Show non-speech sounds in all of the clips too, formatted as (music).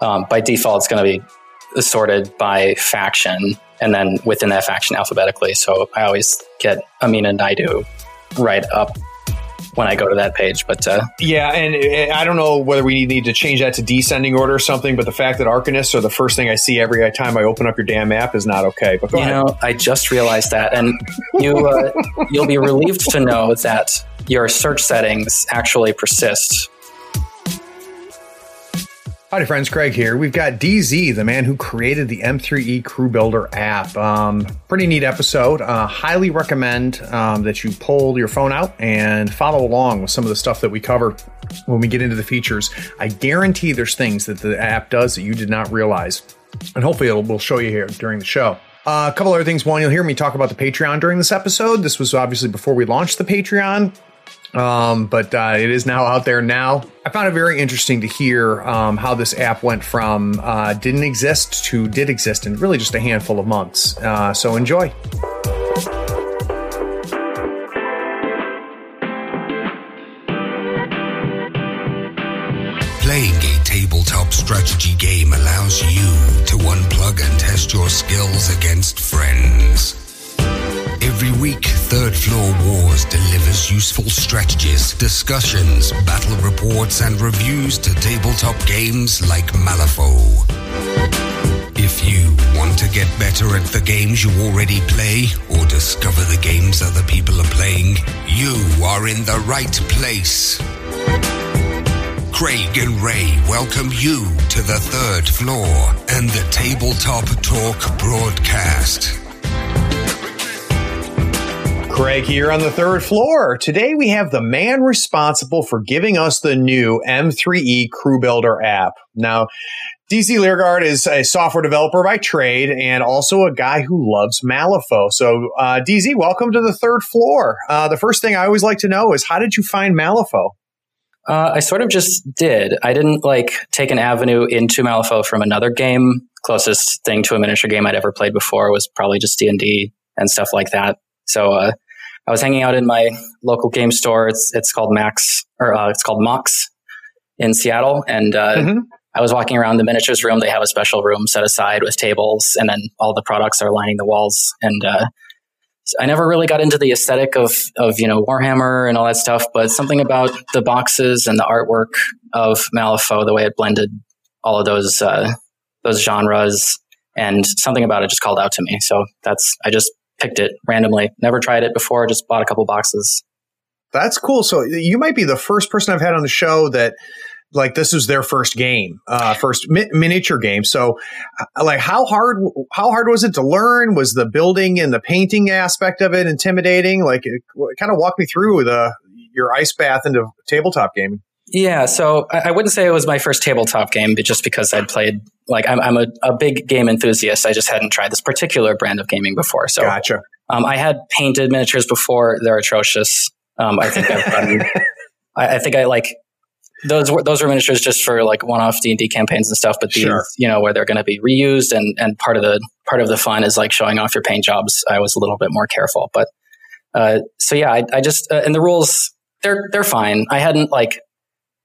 Um, by default, it's going to be sorted by faction and then within that faction alphabetically. So I always get Amina Naidu right up when I go to that page. But uh, yeah, and I don't know whether we need to change that to descending order or something. But the fact that Arcanists are the first thing I see every time I open up your damn app is not okay. But you ahead. know, I just realized that, and you uh, you'll be relieved to know that your search settings actually persist Howdy, friends. Craig here. We've got DZ, the man who created the M3E Crew Builder app. Um, pretty neat episode. Uh, highly recommend um, that you pull your phone out and follow along with some of the stuff that we cover when we get into the features. I guarantee there's things that the app does that you did not realize, and hopefully it will show you here during the show. Uh, a couple other things. One, you'll hear me talk about the Patreon during this episode. This was obviously before we launched the Patreon. Um, but uh, it is now out there now. I found it very interesting to hear um, how this app went from uh, didn't exist to did exist in really just a handful of months. Uh, so enjoy. Playing a tabletop strategy game allows you to unplug and test your skills against friends. Every week, Third Floor Wars delivers useful strategies, discussions, battle reports, and reviews to tabletop games like Malifaux. If you want to get better at the games you already play or discover the games other people are playing, you are in the right place. Craig and Ray welcome you to the third floor and the Tabletop Talk broadcast. Craig here on the third floor. Today we have the man responsible for giving us the new M3E Crew Builder app. Now, DZ Leargard is a software developer by trade and also a guy who loves Malifaux. So, uh, DZ, welcome to the third floor. Uh, the first thing I always like to know is how did you find Malifaux? Uh, I sort of just did. I didn't like take an avenue into Malifaux from another game. Closest thing to a miniature game I'd ever played before was probably just D and D and stuff like that. So uh, I was hanging out in my local game store. It's it's called Max or uh, it's called Mox in Seattle, and uh, mm-hmm. I was walking around the miniatures room. They have a special room set aside with tables, and then all the products are lining the walls. And uh, I never really got into the aesthetic of of you know Warhammer and all that stuff, but something about the boxes and the artwork of Malifaux, the way it blended all of those uh, those genres, and something about it just called out to me. So that's I just picked it randomly. Never tried it before. Just bought a couple boxes. That's cool. So you might be the first person I've had on the show that like this is their first game, uh, first mi- miniature game. So, uh, like, how hard how hard was it to learn? Was the building and the painting aspect of it intimidating? Like, it, kind of walk me through the your ice bath into tabletop gaming. Yeah, so I wouldn't say it was my first tabletop game, but just because I'd played, like, I'm, I'm a, a, big game enthusiast. I just hadn't tried this particular brand of gaming before. So, gotcha. Um, I had painted miniatures before; they're atrocious. Um, I think I've done. (laughs) I, I, think I like those. Were, those were miniatures just for like one-off D and D campaigns and stuff. But these, sure. you know, where they're going to be reused, and and part of the part of the fun is like showing off your paint jobs. I was a little bit more careful, but uh, so yeah, I, I just uh, and the rules they're they're fine. I hadn't like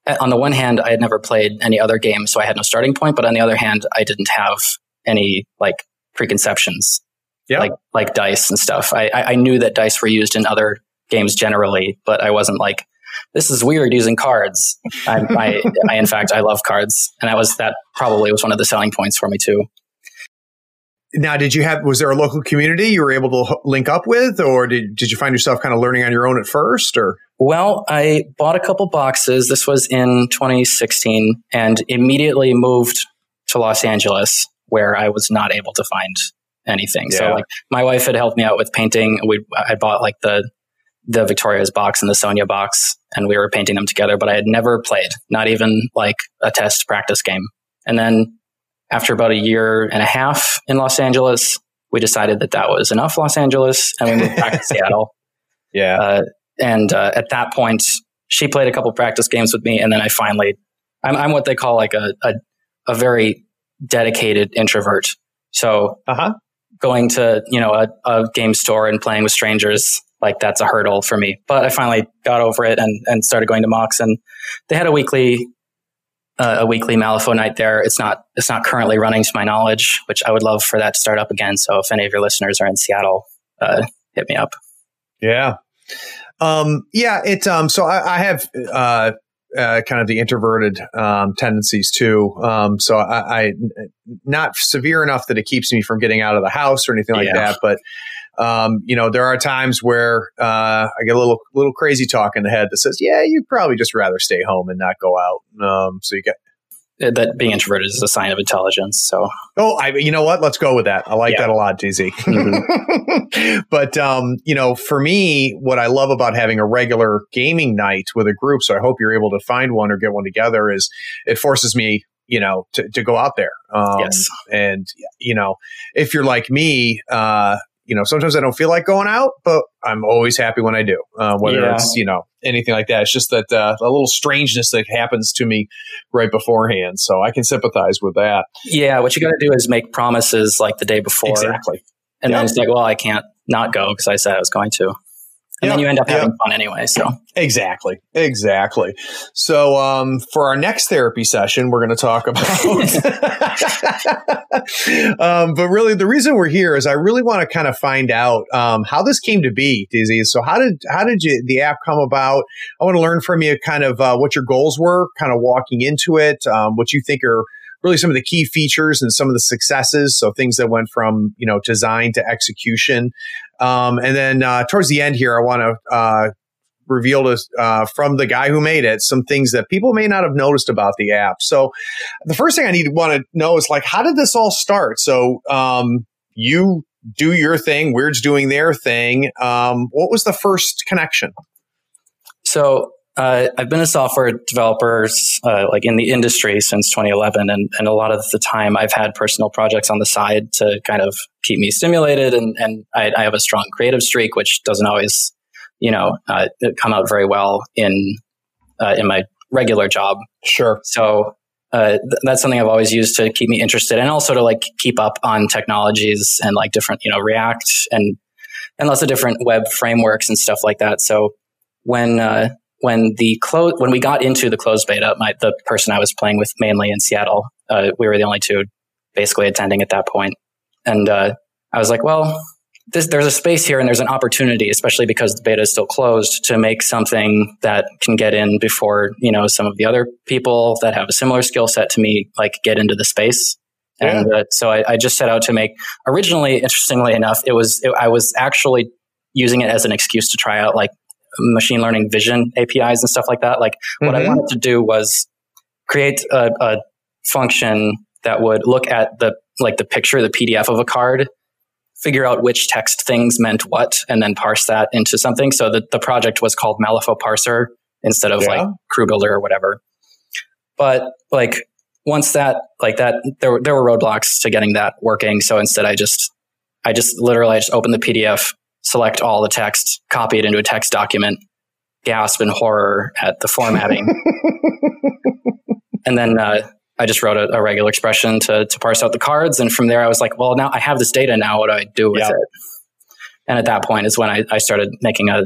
Uh, on the one hand, I had never played any other game, so I had no starting point. But on the other hand, I didn't have any like preconceptions, yeah. like like dice and stuff. I, I knew that dice were used in other games generally, but I wasn't like, this is weird using cards. I, I, (laughs) I in fact, I love cards, and that was that probably was one of the selling points for me too. Now, did you have, was there a local community you were able to link up with, or did, did you find yourself kind of learning on your own at first, or? Well, I bought a couple boxes. This was in 2016 and immediately moved to Los Angeles where I was not able to find anything. Yeah. So like my wife had helped me out with painting. We, I bought like the, the Victorias box and the Sonnia box, and we were painting them together. But I had never played, not even like a test practice game. And then after about a year and a half in Los Angeles, we decided that that was enough Los Angeles, and we moved back to (laughs) Seattle. Yeah. Uh, and uh, at that point, she played a couple practice games with me, and then I finally, I'm, I'm what they call like a, a, a very dedicated introvert. So uh-huh. going to you know a, a, game store and playing with strangers, like that's a hurdle for me. But I finally got over it and and started going to Mox, and they had a weekly. Uh, a weekly Malifaux night there. It's not it's not currently running to my knowledge, which I would love for that to start up again. So if any of your listeners are in Seattle, uh, hit me up. Yeah, um, yeah, it. Um, so I, I have uh, uh, kind of the introverted um, tendencies too. Um, so I, I, not severe enough that it keeps me from getting out of the house or anything like yeah. that, but. Um, you know, there are times where uh, I get a little little crazy talk in the head that says, "Yeah, you'd probably just rather stay home and not go out." Um, so you get that being introverted is a sign of intelligence. So, oh, I, you know what? Let's go with that. I like yeah. that a lot, DZ. Mm-hmm. (laughs) but, um, you know, for me, what I love about having a regular gaming night with a group, so I hope you're able to find one or get one together, is it forces me you know, to, to go out there. Um, yes. And, you know, if you're like me, uh, you know, sometimes I don't feel like going out, but I'm always happy when I do. Uh, whether yeah. it's you know anything like that, it's just that uh, a little strangeness that happens to me right beforehand. So I can sympathize with that. Yeah, what you got to do is make promises like the day before, exactly, and yep. then it's like, well, I can't not go because I said I was going to and yep, then you end up having yep. fun anyway. So exactly, exactly. So um, for our next therapy session, we're going to talk about. (laughs) um, but really, the reason we're here is I really want to kind of find out um, how this came to be, Dizzy. So how did how did you the app come about? I want to learn from you kind of uh, what your goals were, kind of walking into it, um, what you think are really some of the key features and some of the successes. So things that went from you know design to execution. Um, and then uh, towards the end here, I want to uh, reveal to, uh, from the guy who made it some things that people may not have noticed about the app. So the first thing I need to want to know is like, how did this all start? So um, you do your thing, Wyrd's doing their thing. Um, what was the first connection? So uh, I've been a software developer, uh, like in the industry since 2011, and, and a lot of the time I've had personal projects on the side to kind of keep me stimulated, and and I, I have a strong creative streak, which doesn't always, you know, uh, come out very well in uh, in my regular job. Sure. So uh, th- that's something I've always used to keep me interested, and also to like keep up on technologies and like different, you know, React and and lots of different web frameworks and stuff like that. So when uh, when the close when we got into the closed beta, my the person I was playing with mainly in Seattle, uh, we were the only two basically attending at that point, and uh, I was like, well. This, there's a space here and there's an opportunity, especially because the beta is still closed, to make something that can get in before you know some of the other people that have a similar skill set to me, like get into the space. Yeah. And uh, so I, I, just set out to make. Originally, interestingly enough, it was it, I was actually using it as an excuse to try out like machine learning vision APIs and stuff like that. Like mm-hmm. what I mm-hmm. wanted to do was create a, a function that would look at the like the picture, the PDF of a card, figure out which text things meant what, and then parse that into something. So the, the project was called Malifaux Parser instead of yeah. like Crew Builder or whatever. But like once that like that there were there were roadblocks to getting that working. So instead I just I just literally I just opened the PDF, select all the text, copy it into a text document, gasp in horror at the formatting. (laughs) and then uh, I just wrote a, a, regular expression to, to parse out the cards. And from there, I was like, well, now I have this data. Now, what do I do with yep. it? And at that point is when I, I started making a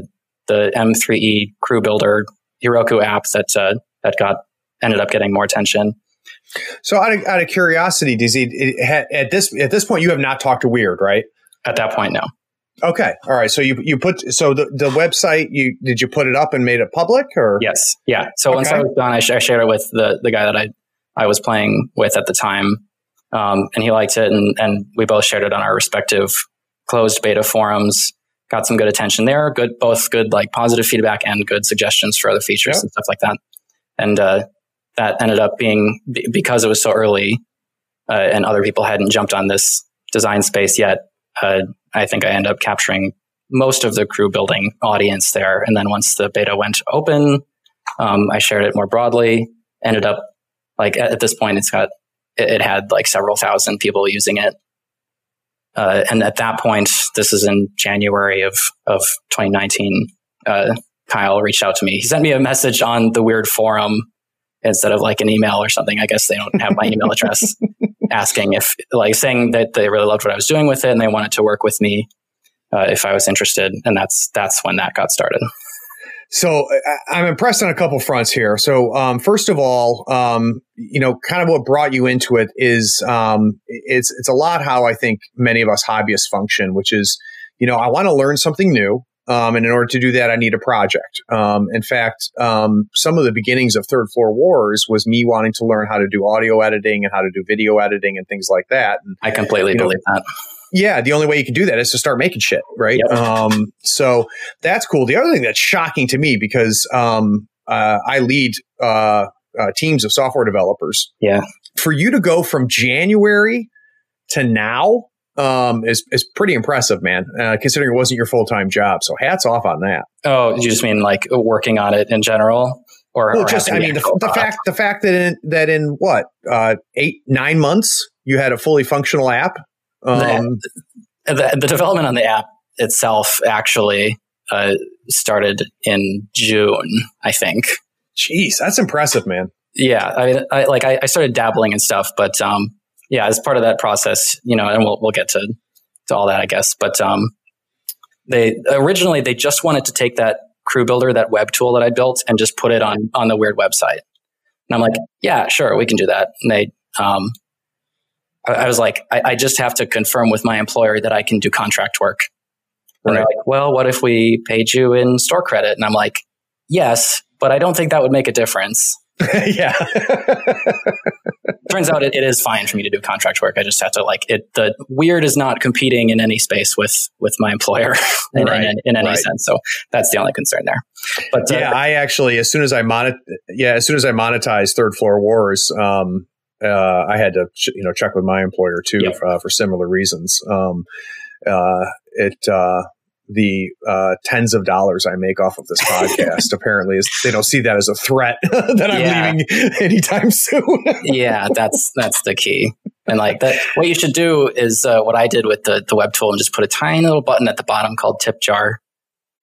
the M3E Crew Builder Heroku app that uh, that got ended up getting more attention. So, out of, out of curiosity, he at this at this point you have not talked to Wyrd, right? At that point, no. Okay. All right. So you you put so the, the website you did you put it up and made it public or yes yeah so okay. once I was done I, sh- I, shared it with the the guy that I I was playing with at the time um, and he liked it and and we both shared it on our respective closed beta forums got some good attention there good both good like positive feedback and good suggestions for other features yep. and stuff like that and uh, that ended up being because it was so early uh, and other people hadn't jumped on this design space yet uh, I think I end up capturing most of the crew building audience there. And then once the beta went open, um, I shared it more broadly. Ended up like at, this point, it's got it, it, had like several thousand people using it. Uh, and at that point, this is in January of of 2019. Uh, Kyle reached out to me. He sent me a message on the Wyrd forum instead of like an email or something. I guess they don't have my email address. (laughs) asking if, like, saying that they really loved what I was doing with it and they wanted to work with me uh, if I was interested. And that's that's when that got started. So I'm impressed on a couple fronts here. So um, first of all, um, you know, kind of what brought you into it is um, it's it's a lot how I think many of us hobbyists function, which is, you know, I want to learn something new. Um, and in order to do that, I need a project. Um, in fact, um, some of the beginnings of Third Floor Wars was me wanting to learn how to do audio editing and how to do video editing and things like that. And, I completely believe know, that. Yeah, the only way you can do that is to start making shit, right? Yep. Um, so that's cool. The other thing that's shocking to me because um, uh, I lead uh, uh, teams of software developers. Yeah, for you to go from January to now um, is is pretty impressive, man. Uh, considering it wasn't your full time job, so hats off on that. Oh, you just mean like working on it in general, or, well, or just I mean the, the fact the fact that in that in what uh, eight nine months you had a fully functional app. Um, the, the, the, development on the app itself actually uh, started in June, I think. Jeez, that's impressive, man. Yeah, I mean, I, like I, I started dabbling and stuff, but um, yeah, as part of that process, you know, and we'll we'll get to to all that, I guess. But um, they originally they just wanted to take that crew builder, that web tool that I built, and just put it on on the Wyrd website. And I'm like, yeah, sure, we can do that. And they, um, I, I was like, I, I, just have to confirm with my employer that I can do contract work. And right. they're like, well, what if we paid you in store credit? And I'm like, yes, but I don't think that would make a difference. (laughs) yeah. Turns out it, it is fine for me to do contract work. I just have to like it. The Wyrd is not competing in any space with with my employer (laughs) in, right, in, in, any right. sense. So that's the only concern there. But uh, yeah, I actually as soon as I monet yeah as soon as I monetized Third Floor Wars, um, uh, I had to ch- you know check with my employer too yep. uh, for similar reasons. Um, uh, it uh, the uh, tens of dollars I make off of this (laughs) podcast. apparently, is they don't see that as a threat (laughs) that I'm yeah. leaving anytime soon. (laughs) yeah, that's that's the key. And like that, what you should do is uh, what I did with the the web tool and just put a tiny little button at the bottom called tip jar,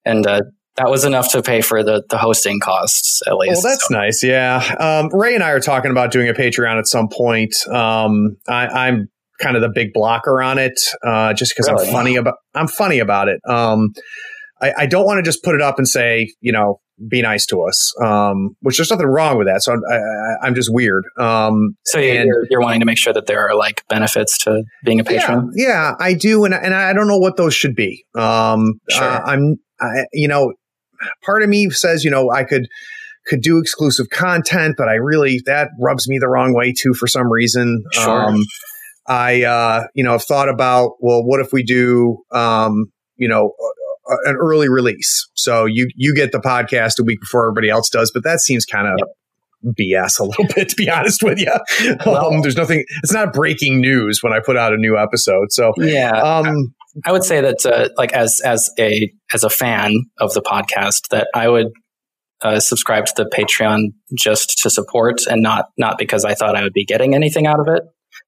and uh, that was enough to pay for the the hosting costs at least. Well, that's so. nice. Yeah, um, Ray and I are talking about doing a Patreon at some point. Um, I, am kind of the big blocker on it, uh, just because really? I'm funny about I'm funny about it. Um, I, I, don't want to just put it up and say, you know, be nice to us, um, which there's nothing wrong with that. So I'm, I, am just weird. Um, so you're, you're, wanting to make sure that there are like benefits to being a patron. Yeah, yeah I do, and and I don't know what those should be. Um, sure. Uh, I'm, I, you know, part of me says, you know, I could could do exclusive content, but I really that rubs me the wrong way too for some reason. Sure. Um, I, uh, you know, have thought about, well, what if we do, um, you know, a, an early release? So you, you get the podcast a week before everybody else does, but that seems kind of yep. BS a little (laughs) bit, to be honest with you. Well, um, there's nothing, it's not breaking news when I put out a new episode. So, yeah. Um, I would say that, uh, like, as, as a, as a fan of the podcast, that I would, uh, subscribe to the Patreon just to support and not, not because I thought I would be getting anything out of it.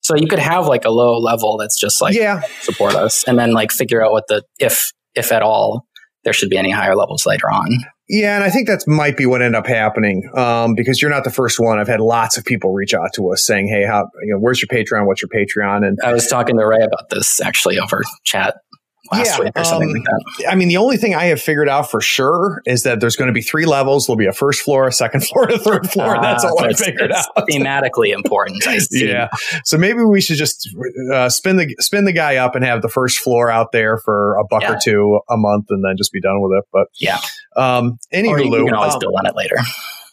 So you could have like a low level that's just like yeah. support us and then like figure out what the if if at all there should be any higher levels later on. Yeah, and I think that might be what ended up happening um, because you're not the first one. I've had lots of people reach out to us saying, "Hey, how you know, where's your Patreon? What's your Patreon?" And I was talking to Ray about this actually over chat last yeah, week or something um, like that. I mean, the only thing I have figured out for sure is that there's going to be three levels. There'll be a first floor, a second (laughs) floor, and a third floor. Uh, that's all I figured out. Thematically important. (laughs) yeah. So maybe we should just uh, spin the spin the guy up and have the first floor out there for a buck yeah. or two a month, and then just be done with it. But yeah. Um. Anyway, you, you can always um, build on it later.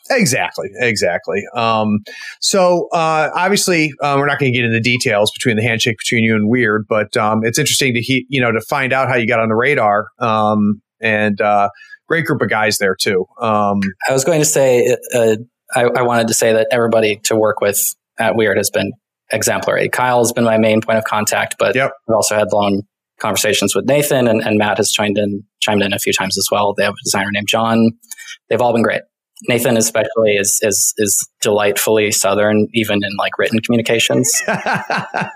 Exactly, exactly. Um, so uh, obviously, uh, we're not going to get into the details between the handshake between you and Wyrd, but um, it's interesting to he- you know to find out how you got on the radar. Um, and uh, great group of guys there too. Um, I was going to say, uh, I, I, wanted to say that everybody to work with at Wyrd has been exemplary. Kyle has been my main point of contact, but yep. we've also had long conversations with Nathan and, and Matt has chimed in chimed in a few times as well. They have a designer named John. They've all been great. Nathan especially is is is delightfully southern, even in like written communications. (laughs) I,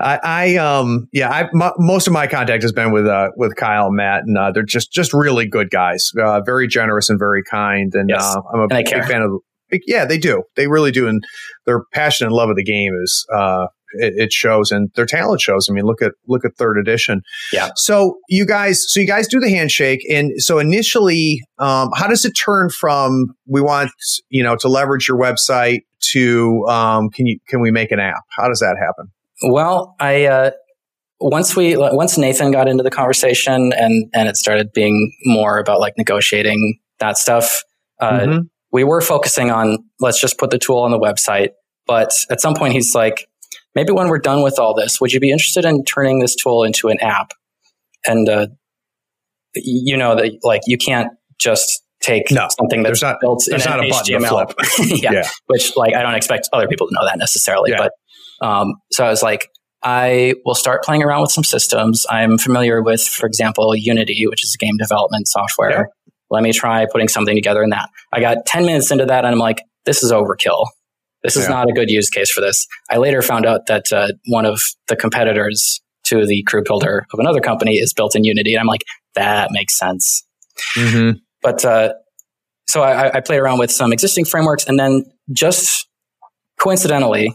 I, um yeah, I most of my contact has been with uh with Kyle and Matt, and uh, they're just just really good guys, uh, very generous and very kind, and yes. uh, I'm a big fan of. Yeah, they do. They really do, and their passion and love of the game is uh, it, it, shows and their talent shows. I mean, look at look at third edition. Yeah. So you guys, so you guys do the handshake, and so initially, um, how does it turn from we want you know to leverage your website to um, can you can we make an app? How does that happen? Well, I. Uh, once we once Nathan got into the conversation and and it started being more about like negotiating that stuff, uh, mm-hmm. we were focusing on let's just put the tool on the website. But at some point, he's like, maybe when we're done with all this, would you be interested in turning this tool into an app? And, uh, you know, that like you can't just take no, something that's not, built in not HTML. (laughs) yeah, yeah, Which like, I don't expect other people to know that necessarily. Yeah. But, um, so I was like, I will start playing around with some systems. I'm familiar with, for example, Unity, which is a game development software. Yeah. Let me try putting something together in that. I got 10 minutes into that and I'm like, this is overkill. This is yeah. not a good use case for this. I later found out that uh, one of the competitors to the crew builder of another company is built in Unity. And I'm like, that makes sense. Mm-hmm. But uh, so I, I played around with some existing frameworks. And then just coincidentally,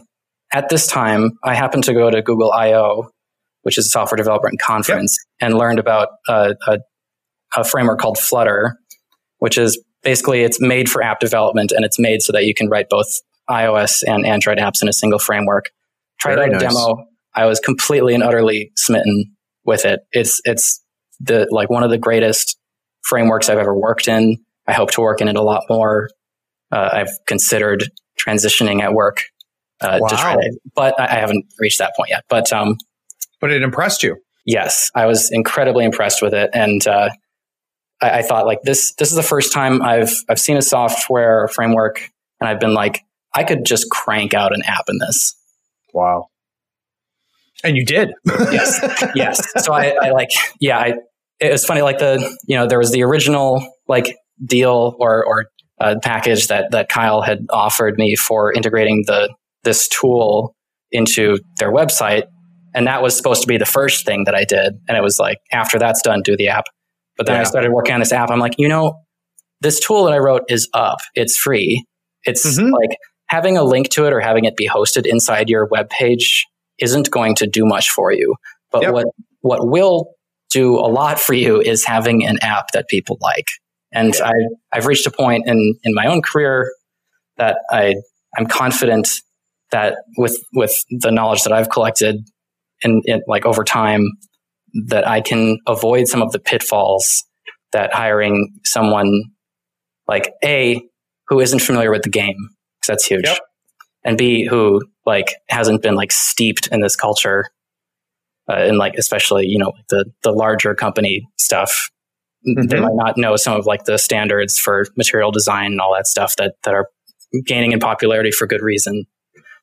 at this time, I happened to go to Google I/O, which is a software development conference, yep. and learned about a, a, a, framework called Flutter, which is basically it's made for app development and it's made so that you can write both iOS and Android apps in a single framework. Tried Very out a nice. demo. I was completely and utterly smitten with it. It's it's the like one of the greatest frameworks I've ever worked in. I hope to work in it a lot more. Uh, I've considered transitioning at work uh, wow. to try to, but I, haven't reached that point yet. But um, but it impressed you. Yes, I was incredibly impressed with it, and uh, I, I, thought like this. This is the first time I've I've seen a software framework, and I've been like, I could just crank out an app in this. Wow. And you did. (laughs) yes. Yes. So I, I, like, yeah, I, it was funny. Like the, you know, there was the original like deal or, or uh, package that, that Kyle had offered me for integrating the, this tool into their website. And that was supposed to be the first thing that I did. And it was like, after that's done, do the app. But then yeah. I started working on this app. I'm like, you know, this tool that I wrote is up. It's free. It's mm-hmm. like having a link to it or having it be hosted inside your web page isn't going to do much for you. But yep. what what will do a lot for you is having an app that people like. And I I've reached a point in in my own career that I I'm confident that with with the knowledge that I've collected and like over time that I can avoid some of the pitfalls that hiring someone like a who isn't familiar with the game that's huge. Yep. And B, who like hasn't been like steeped in this culture, uh, and like especially you know the the larger company stuff. Mm-hmm. They might not know some of like the standards for material design and all that stuff that that are gaining in popularity for good reason.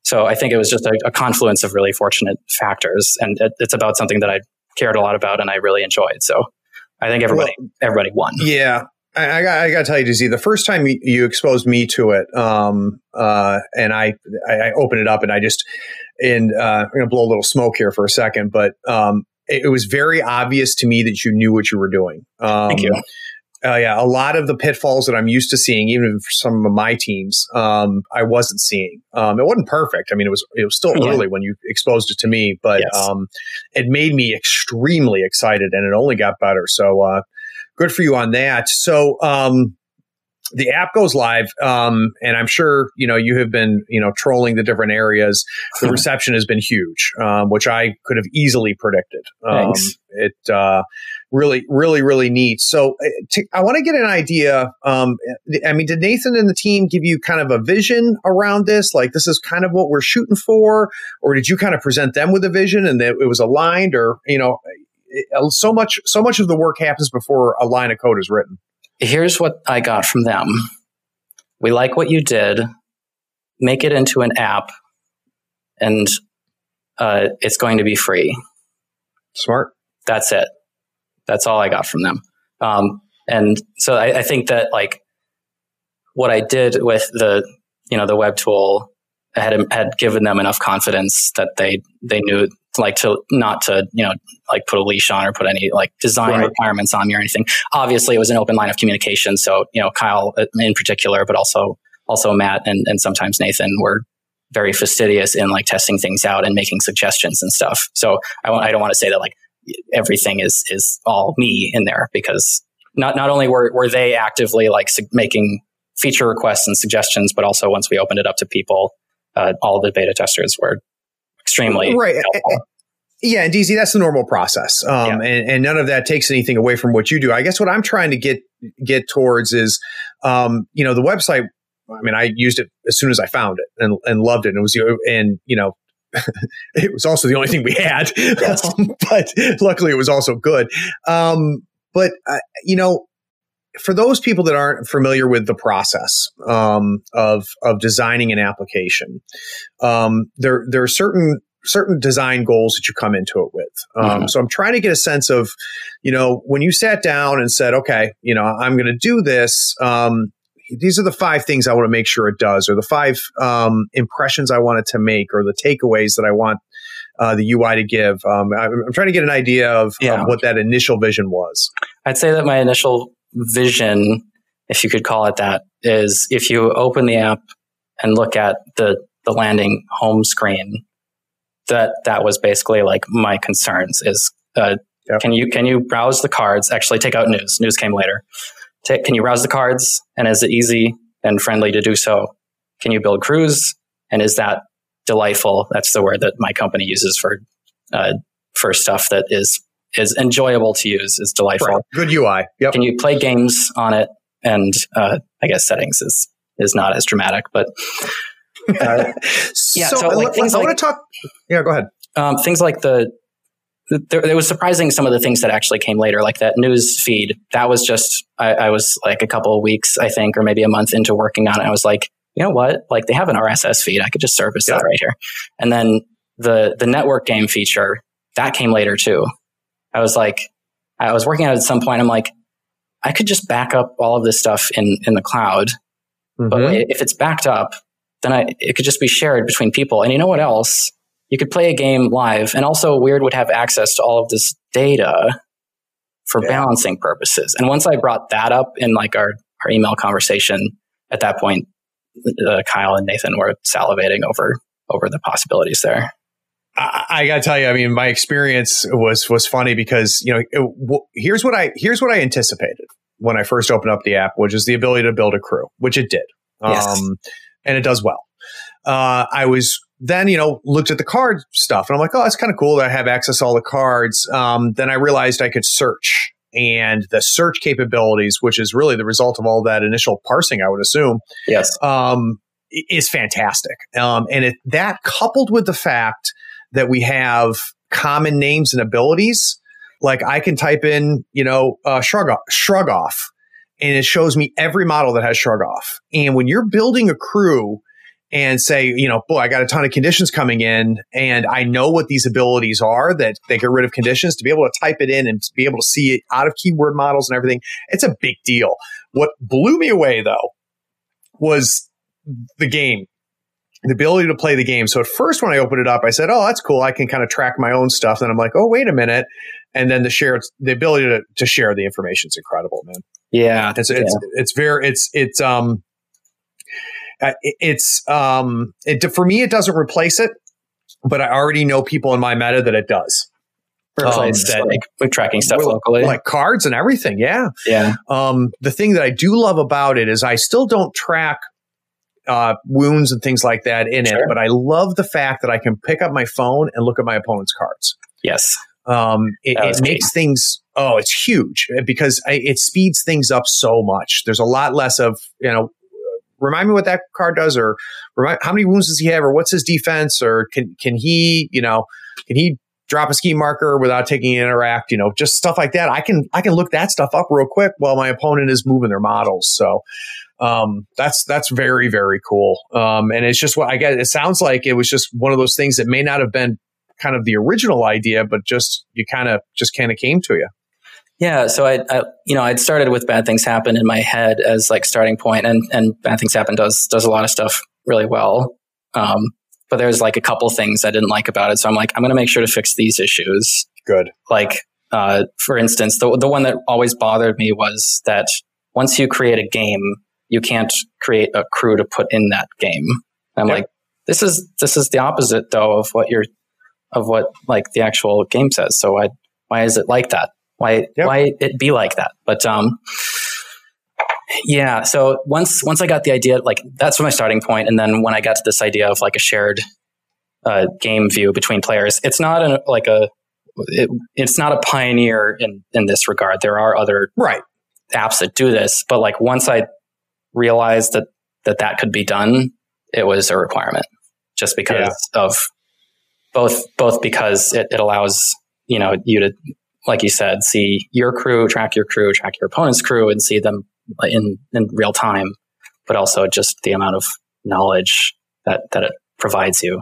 So I think it was just a, a confluence of really fortunate factors, and it, it's about something that I cared a lot about and I really enjoyed. So I think everybody well, everybody won. Yeah, I, I, got, I got to tell you, Dizzy, the first time you, exposed me to it, um, uh, and I, I opened it up and I just, and uh, I'm going to blow a little smoke here for a second, but um, it, it, was very obvious to me that you knew what you were doing. Um, Thank you. Uh, yeah, a lot of the pitfalls that I'm used to seeing, even for some of my teams, um, I wasn't seeing. Um, it wasn't perfect. I mean, it was it was still yeah. early when you exposed it to me, but yes. um, it made me extremely excited, and it only got better. So uh, good for you on that. So, um, the app goes live, um, and I'm sure you know you have been you know trolling the different areas. The reception has been huge, um, which I could have easily predicted. Um, it uh, really, really, really neat. So uh, to, I want to get an idea. Um, I mean, did Nathan and the team give you kind of a vision around this? Like this is kind of what we're shooting for, or did you kind of present them with a vision and that it was aligned, or you know, uh, so much so much of the work happens before a line of code is written. Here's what I got from them. We like what you did. Make it into an app, and uh, it's going to be free. Smart. That's it. That's all I got from them. Um, and so I, I think that like what I did with the you know the web tool had had given them enough confidence that they they knew like to not to you know like put a leash on or put any like design right. requirements on me or anything. Obviously, it was an open line of communication. So you know Kyle uh, in particular, but also also Matt and and sometimes Nathan were very fastidious in like testing things out and making suggestions and stuff. So I, I don't want to say that like everything is is all me in there because not not only were were they actively like su- making feature requests and suggestions, but also once we opened it up to people, uh, all the beta testers were extremely right. Helpful. Yeah, and DZ, that's the normal process, um, yeah. and, and none of that takes anything away from what you do. I guess what I'm trying to get get towards is, um, you know, the website. I mean, I used it as soon as I found it and, and loved it. And it was, and you know, (laughs) it was also the only thing we had, (laughs) yes. um, but luckily it was also good. Um, but uh, you know, for those people that aren't familiar with the process um, of of designing an application, um, there there are certain certain design goals that you come into it with. Um, mm-hmm. So I'm trying to get a sense of, you know, when you sat down and said, okay, you know, I'm going to do this. Um, these are the five things I want to make sure it does, or the five um, impressions I want it to make, or the takeaways that I want uh, the UI to give. Um, I'm, I'm, trying to get an idea of, yeah. of what that initial vision was. I'd say that my initial vision, if you could call it that, is if you open the app and look at the the landing home screen, that that was basically like my concerns is uh, yep. can you can you browse the cards? Actually, take out news. News came later. Take, can you browse the cards? And is it easy and friendly to do so? Can you build crews? And is that delightful? That's the word that my company uses for uh, for stuff that is is enjoyable to use. Is delightful. Right. Good UI. Yep. Can you play games on it? And uh, I guess settings is is not as dramatic, but (laughs) uh, yeah. So, so like, things I like, want to talk. Yeah, go ahead. Um, things like the there, it was surprising some of the things that actually came later, like that news feed. That was just I, I, was like a couple of weeks, I think, or maybe a month into working on it. I was like, you know what? Like they have an RSS feed. I could just service yeah. that right here. And then the the network game feature that came later too. I was like, I was working on it at some point. I'm like, I could just back up all of this stuff in in the cloud. Mm-hmm. But if it's backed up, then I, it could just be shared between people. And you know what else? You could play a game live, and also Wyrd would have access to all of this data for yeah. balancing purposes. And once I brought that up in like our, our email conversation, at that point, uh, Kyle and Nathan were salivating over over the possibilities there. I, I got to tell you, I mean, my experience was was funny because you know it, w- here's what I here's what I anticipated when I first opened up the app, which is the ability to build a crew, which it did. Yes. Um, and it does well. Uh, I was then, you know, looked at the card stuff and I'm like, oh, that's kind of cool that I have access to all the cards. Um, then I realized I could search and the search capabilities, which is really the result of all that initial parsing, I would assume. Yes. Um, is fantastic. Um, and it, that coupled with the fact that we have common names and abilities, like I can type in, you know, uh, shrug off, shrug off and it shows me every model that has shrug off. And when you're building a crew and say, you know, boy, I got a ton of conditions coming in and I know what these abilities are that they get rid of conditions to be able to type it in and be able to see it out of keyword models and everything. It's a big deal. What blew me away though was the game the ability to play the game. So at first, when I opened it up, I said, "Oh, that's cool. I can kind of track my own stuff." Then I'm like, "Oh, wait a minute!" And then the share, the ability to, to share the information is incredible, man. Yeah, it's it's, yeah. it's very it's it's um uh, it's um it for me it doesn't replace it, but I already know people in my meta that it does. Um, that, like with tracking stuff locally, like cards and everything. Yeah, yeah. Um, the thing that I do love about it is I still don't track uh, wounds and things like that in sure. it, but I love the fact that I can pick up my phone and look at my opponent's cards. Yes. Um, it, it makes things oh, it's huge uh, because I, it speeds things up so much. There's a lot less of you know. Remind me what that card does, or remind, how many wounds does he have, or what's his defense, or can can he you know can he drop a scheme marker without taking an interact, you know, just stuff like that. I can I can look that stuff up real quick while my opponent is moving their models. So um, that's that's very very cool. Um, and it's just what I guess it sounds like it was just one of those things that may not have been kind of the original idea, but just you kind of just kind of came to you. Yeah, so I, I, you know, I'd started with Bad Things Happen in my head as like starting point, and and Bad Things Happen does does a lot of stuff really well. Um, but there's like a couple things I didn't like about it, so I'm like, I'm going to make sure to fix these issues. Good. Like, uh, for instance, the the one that always bothered me was that once you create a game, you can't create a crew to put in that game. I'm yep. like, this is this is the opposite though of what you're of what like the actual game says. So why why is it like that? Why yep. why it be like that? But um, yeah. So once once I got the idea, like that's my starting point, and then when I got to this idea of like a shared uh, game view between players, it's not an, like a it, it's not a pioneer in in this regard. There are other right apps that do this, but like once I realized that that that could be done, it was a requirement just because yeah. of both both because it, it allows you know you to like you said, see your crew, track your crew, track your opponent's crew, and see them in in real time. But also just the amount of knowledge that that it provides you.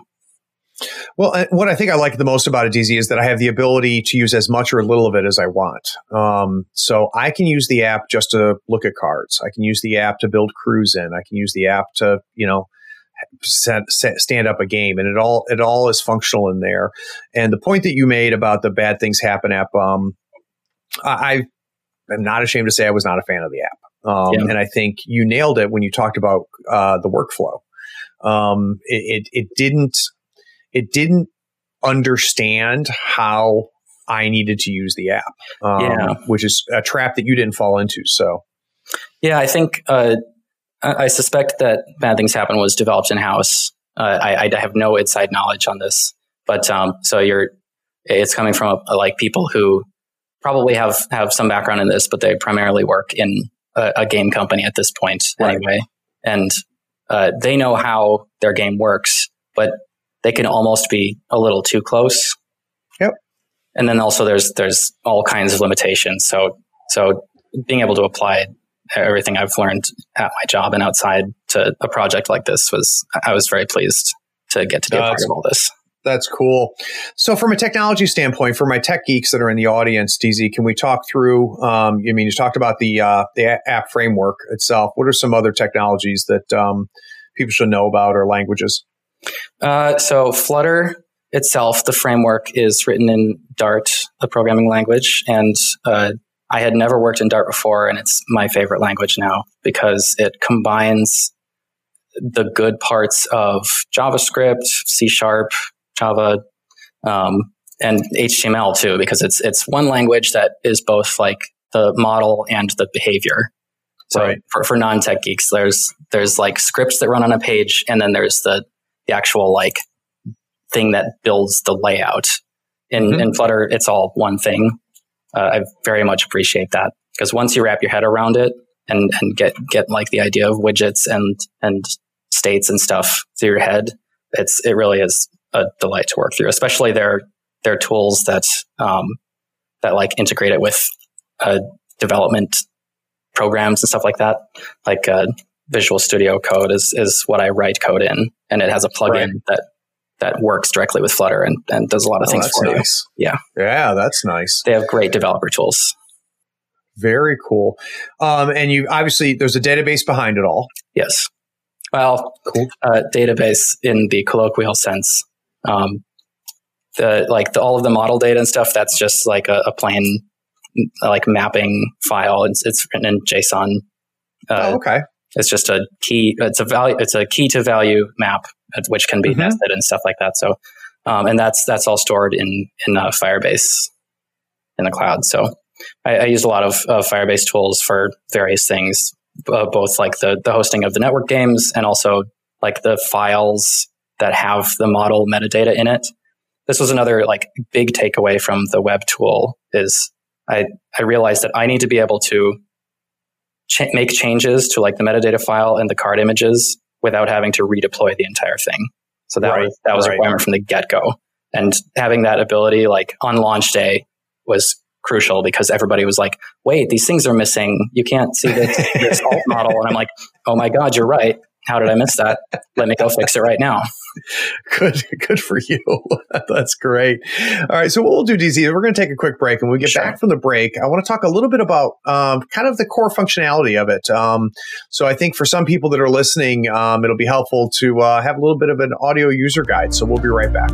Well, what I think I like the most about a DZ is that I have the ability to use as much or a little of it as I want. Um, so I can use the app just to look at cards. I can use the app to build crews in. I can use the app to, you know, set, set, stand up a game, and it all it all is functional in there. And the point that you made about the bad things happen app, um, I, I'm not ashamed to say I was not a fan of the app, um, yeah. and I think you nailed it when you talked about uh, the workflow. Um, it, it, it didn't it didn't understand how I needed to use the app, um, yeah. which is a trap that you didn't fall into. So, yeah, I think uh, I suspect that Bad Things Happen was developed in house. Uh, I, I, have no inside knowledge on this, but um, so you're it's coming from a, a, like people who probably have have some background in this, but they primarily work in a, a game company at this point right. anyway, and uh, they know how their game works, but they can almost be a little too close. Yep. And then also there's there's all kinds of limitations. So so being able to apply everything I've learned at my job and outside to a project like this was I was very pleased to get to be a part of all this. That's cool. So, from a technology standpoint, for my tech geeks that are in the audience, DZ, can we talk through? Um, I mean, you talked about the uh, the app framework itself. What are some other technologies that um, people should know about or languages? Uh, so, Flutter itself, the framework is written in Dart, the programming language, and uh, I had never worked in Dart before, and it's my favorite language now because it combines the good parts of JavaScript, C Sharp, Java, um, and HTML too, because it's it's one language that is both like the model and the behavior. So right. for, for non tech geeks, there's there's like scripts that run on a page, and then there's the the actual like thing that builds the layout. In mm-hmm. in Flutter, it's all one thing uh, I very much appreciate that because once you wrap your head around it and, and get, get like the idea of widgets and, and states and stuff through your head, it's, it really is a delight to work through, especially their, their tools that, um, that like integrate it with, uh, development programs and stuff like that. Like, uh, Visual Studio Code is, is what I write code in, and it has a plugin right. that that works directly with Flutter and, and does a lot of oh, things for nice. you. Yeah. Yeah, that's nice. They have great developer tools. Very cool. Um, and you obviously there's a database behind it all. Yes. Well, cool. Uh, database in the colloquial sense. Um, the like the, all of the model data and stuff. That's just like a, a plain like mapping file. It's, it's written in JSON. Uh, oh, okay. It's just a key. It's a value. It's a key to value map, which can be mm-hmm. nested and stuff like that. So, um, and that's that's all stored in in uh, Firebase in the cloud. So, I, I use a lot of uh, Firebase tools for various things, uh, both like the the hosting of the network games and also like the files that have the model metadata in it. This was another like big takeaway from the web tool is I I realized that I need to be able to ch- make changes to like the metadata file and the card images without having to redeploy the entire thing. So that right, was that was right. a requirement from the get go, and having that ability like on launch day was crucial because everybody was like, "Wait, these things are missing. You can't see this, this alt model." And I'm like, "Oh my god, you're right. how did I miss that? Let me go fix it right now. (laughs) Good, good for you. (laughs) That's great. All right, so what we'll do, DZ, we're going to take a quick break, and when we get sure. back from the break, I want to talk a little bit about um, kind of the core functionality of it. Um, so I think for some people that are listening, um, it'll be helpful to uh, have a little bit of an audio user guide. So we'll be right back.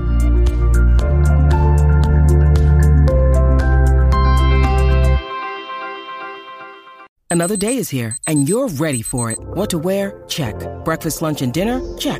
Another day is here, and you're ready for it. What to wear? Check. Breakfast, lunch, and dinner? Check.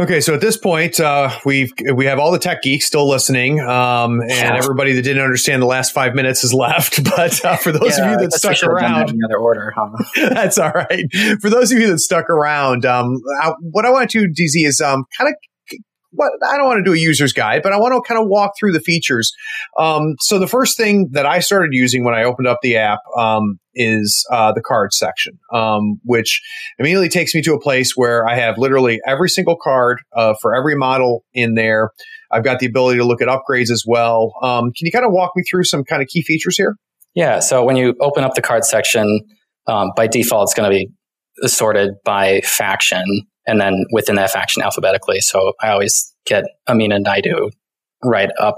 Okay, so at this point, uh, we've we have all the tech geeks still listening, um, and yeah. everybody that didn't understand the last five minutes has (laughs) left. But uh, for those yeah, of you that stuck around, another order, huh? (laughs) that's all right. For those of you that stuck around, um, I, what I want to do, DZ, is um, kind of what I don't want to do a user's guide, but I want to kind of walk through the features. Um, so the first thing that I started using when I opened up the app um, is uh, the card section, um, which immediately takes me to a place where I have literally every single card uh, for every model in there. I've got the ability to look at upgrades as well. Um, can you kind of walk me through some kind of key features here? Yeah. So when you open up the card section, um, by default, it's going to be sorted by faction and then within that faction alphabetically. So I always get Amina and Naidu right up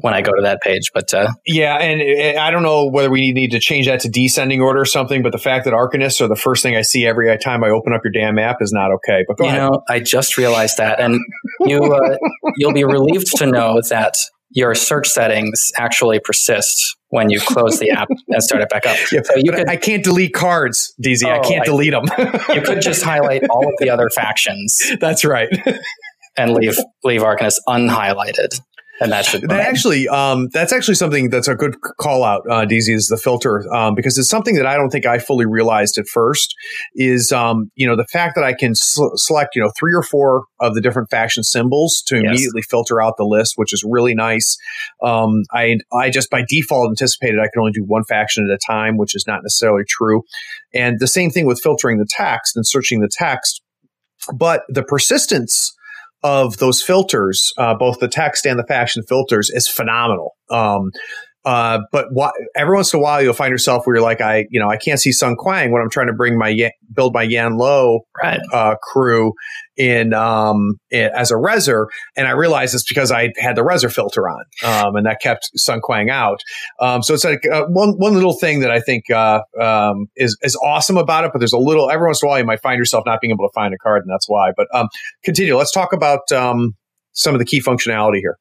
when I go to that page. But uh, yeah, and I don't know whether we need to change that to descending order or something. But the fact that Arcanists are the first thing I see every time I open up your damn app is not okay. But go you ahead. know, I just realized that, and you uh, you'll be relieved to know that your search settings actually persist when you close the app (laughs) and start it back up. Yeah, so you could, I can't delete cards, DZ. Oh, I can't I, delete them. you could just highlight all of the other factions. (laughs) That's right. and leave leave Arcanist unhighlighted and that should that actually um, that's actually something that's a good call out uh, DZ is the filter um, because it's something that I don't think I fully realized at first is um, you know the fact that I can sl- select you know three or four of the different faction symbols to yes. immediately filter out the list which is really nice. Um, I I just by default anticipated I could only do one faction at a time which is not necessarily true. And the same thing with filtering the text and searching the text but the persistence of those filters, uh, both the text and the faction filters, is phenomenal. Um, uh, but every once in a while, you'll find yourself where you're like, I, you know, I can't see Sun Quan when I'm trying to bring my build my Yan Lo right. uh, crew in, um, in, as a reser, and I realized it's because I had the reser filter on, um, and that kept Sun Quan out. Um, so it's like uh, one one little thing that I think uh, um, is is awesome about it. But there's a little every once in a while you might find yourself not being able to find a card, and that's why. But um, continue. Let's talk about um, some of the key functionality here.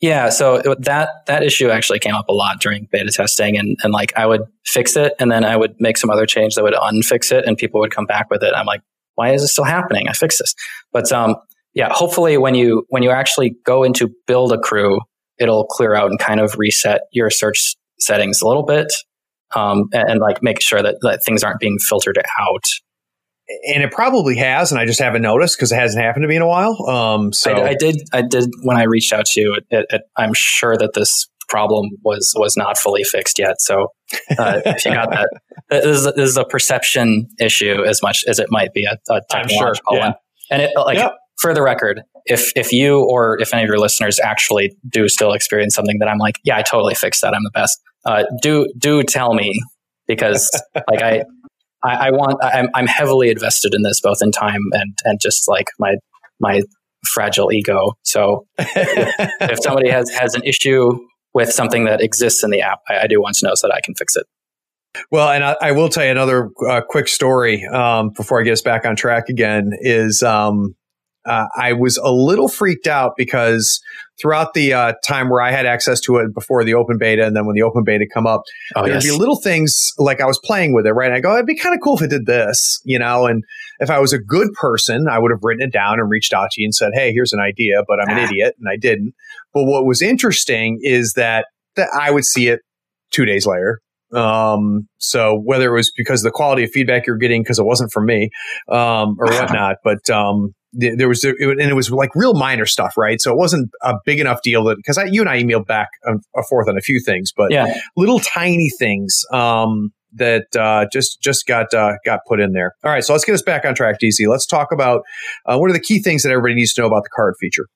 Yeah, so that that issue actually came up a lot during beta testing, and and like I would fix it, and then I would make some other change that would unfix it, and people would come back with it. I'm like, why is this still happening? I fixed this, but um, yeah, hopefully when you when you actually go into build a crew, it'll clear out and kind of reset your search settings a little bit, um, and, and like make sure that, that things aren't being filtered out and it probably has, and I just haven't noticed because it hasn't happened to me in a while. Um, so I, I did, I did when I reached out to you. It, it, I'm sure that this problem was was not fully fixed yet. So uh, if you got that, (laughs) this is, this is, a perception issue as much as it might be a, a technological sure, yeah. one. And it, like yep. for the record, if if you or if any of your listeners actually do still experience something that I'm like, yeah, I totally fixed that. I'm the best. Uh, do do tell me because (laughs) like I I, I want I'm, I'm heavily invested in this both in time and and just like my my fragile ego. So if, if (laughs) somebody has has an issue with something that exists in the app, I, I do want to know so that I can fix it. Well, and I, I will tell you another uh, quick story um, before I get us back on track again. Is um, uh, I was a little freaked out because throughout the uh, time where I had access to it before the open beta, and then when the open beta come up, oh, there'd yes. be little things like I was playing with it, right? And I go, it'd be kind of cool if it did this, you know. And if I was a good person, I would have written it down and reached out to you and said, "Hey, here's an idea," but I'm ah. an idiot, and I didn't. But what was interesting is that that I would see it two days later, Um, so whether it was because of the quality of feedback you're getting because it wasn't from me, um, or (laughs) whatnot, but um, there was it, and it was like real minor stuff, right? So it wasn't a big enough deal that because you and I emailed back and forth on a few things, but yeah. little tiny things um, that uh, just just got uh, got put in there. All right, so let's get us back on track, DZ. Let's talk about uh, what are the key things that everybody needs to know about the card feature.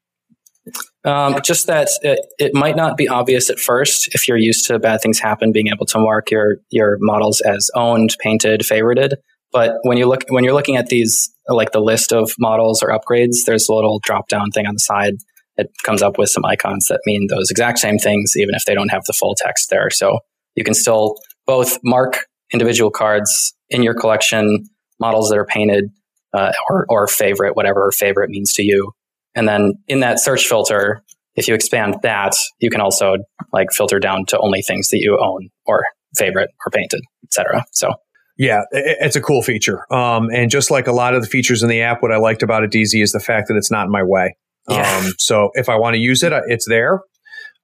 Um, just that it, it, might not be obvious at first if you're used to bad things happen, being able to mark your your models as owned, painted, favorited. But when you look when you're looking at these like the list of models or upgrades, there's a little drop down thing on the side. It comes up with some icons that mean those exact same things, even if they don't have the full text there. So you can still both mark individual cards in your collection, models that are painted, uh, or, or favorite, whatever favorite means to you. And then in that search filter, if you expand that, you can also like filter down to only things that you own or favorite or painted, etc. So yeah, it's a cool feature. Um, and just like a lot of the features in the app, what I liked about it, DZ, is the fact that it's not in my way. Yeah. Um, so if I want to use it, it's there.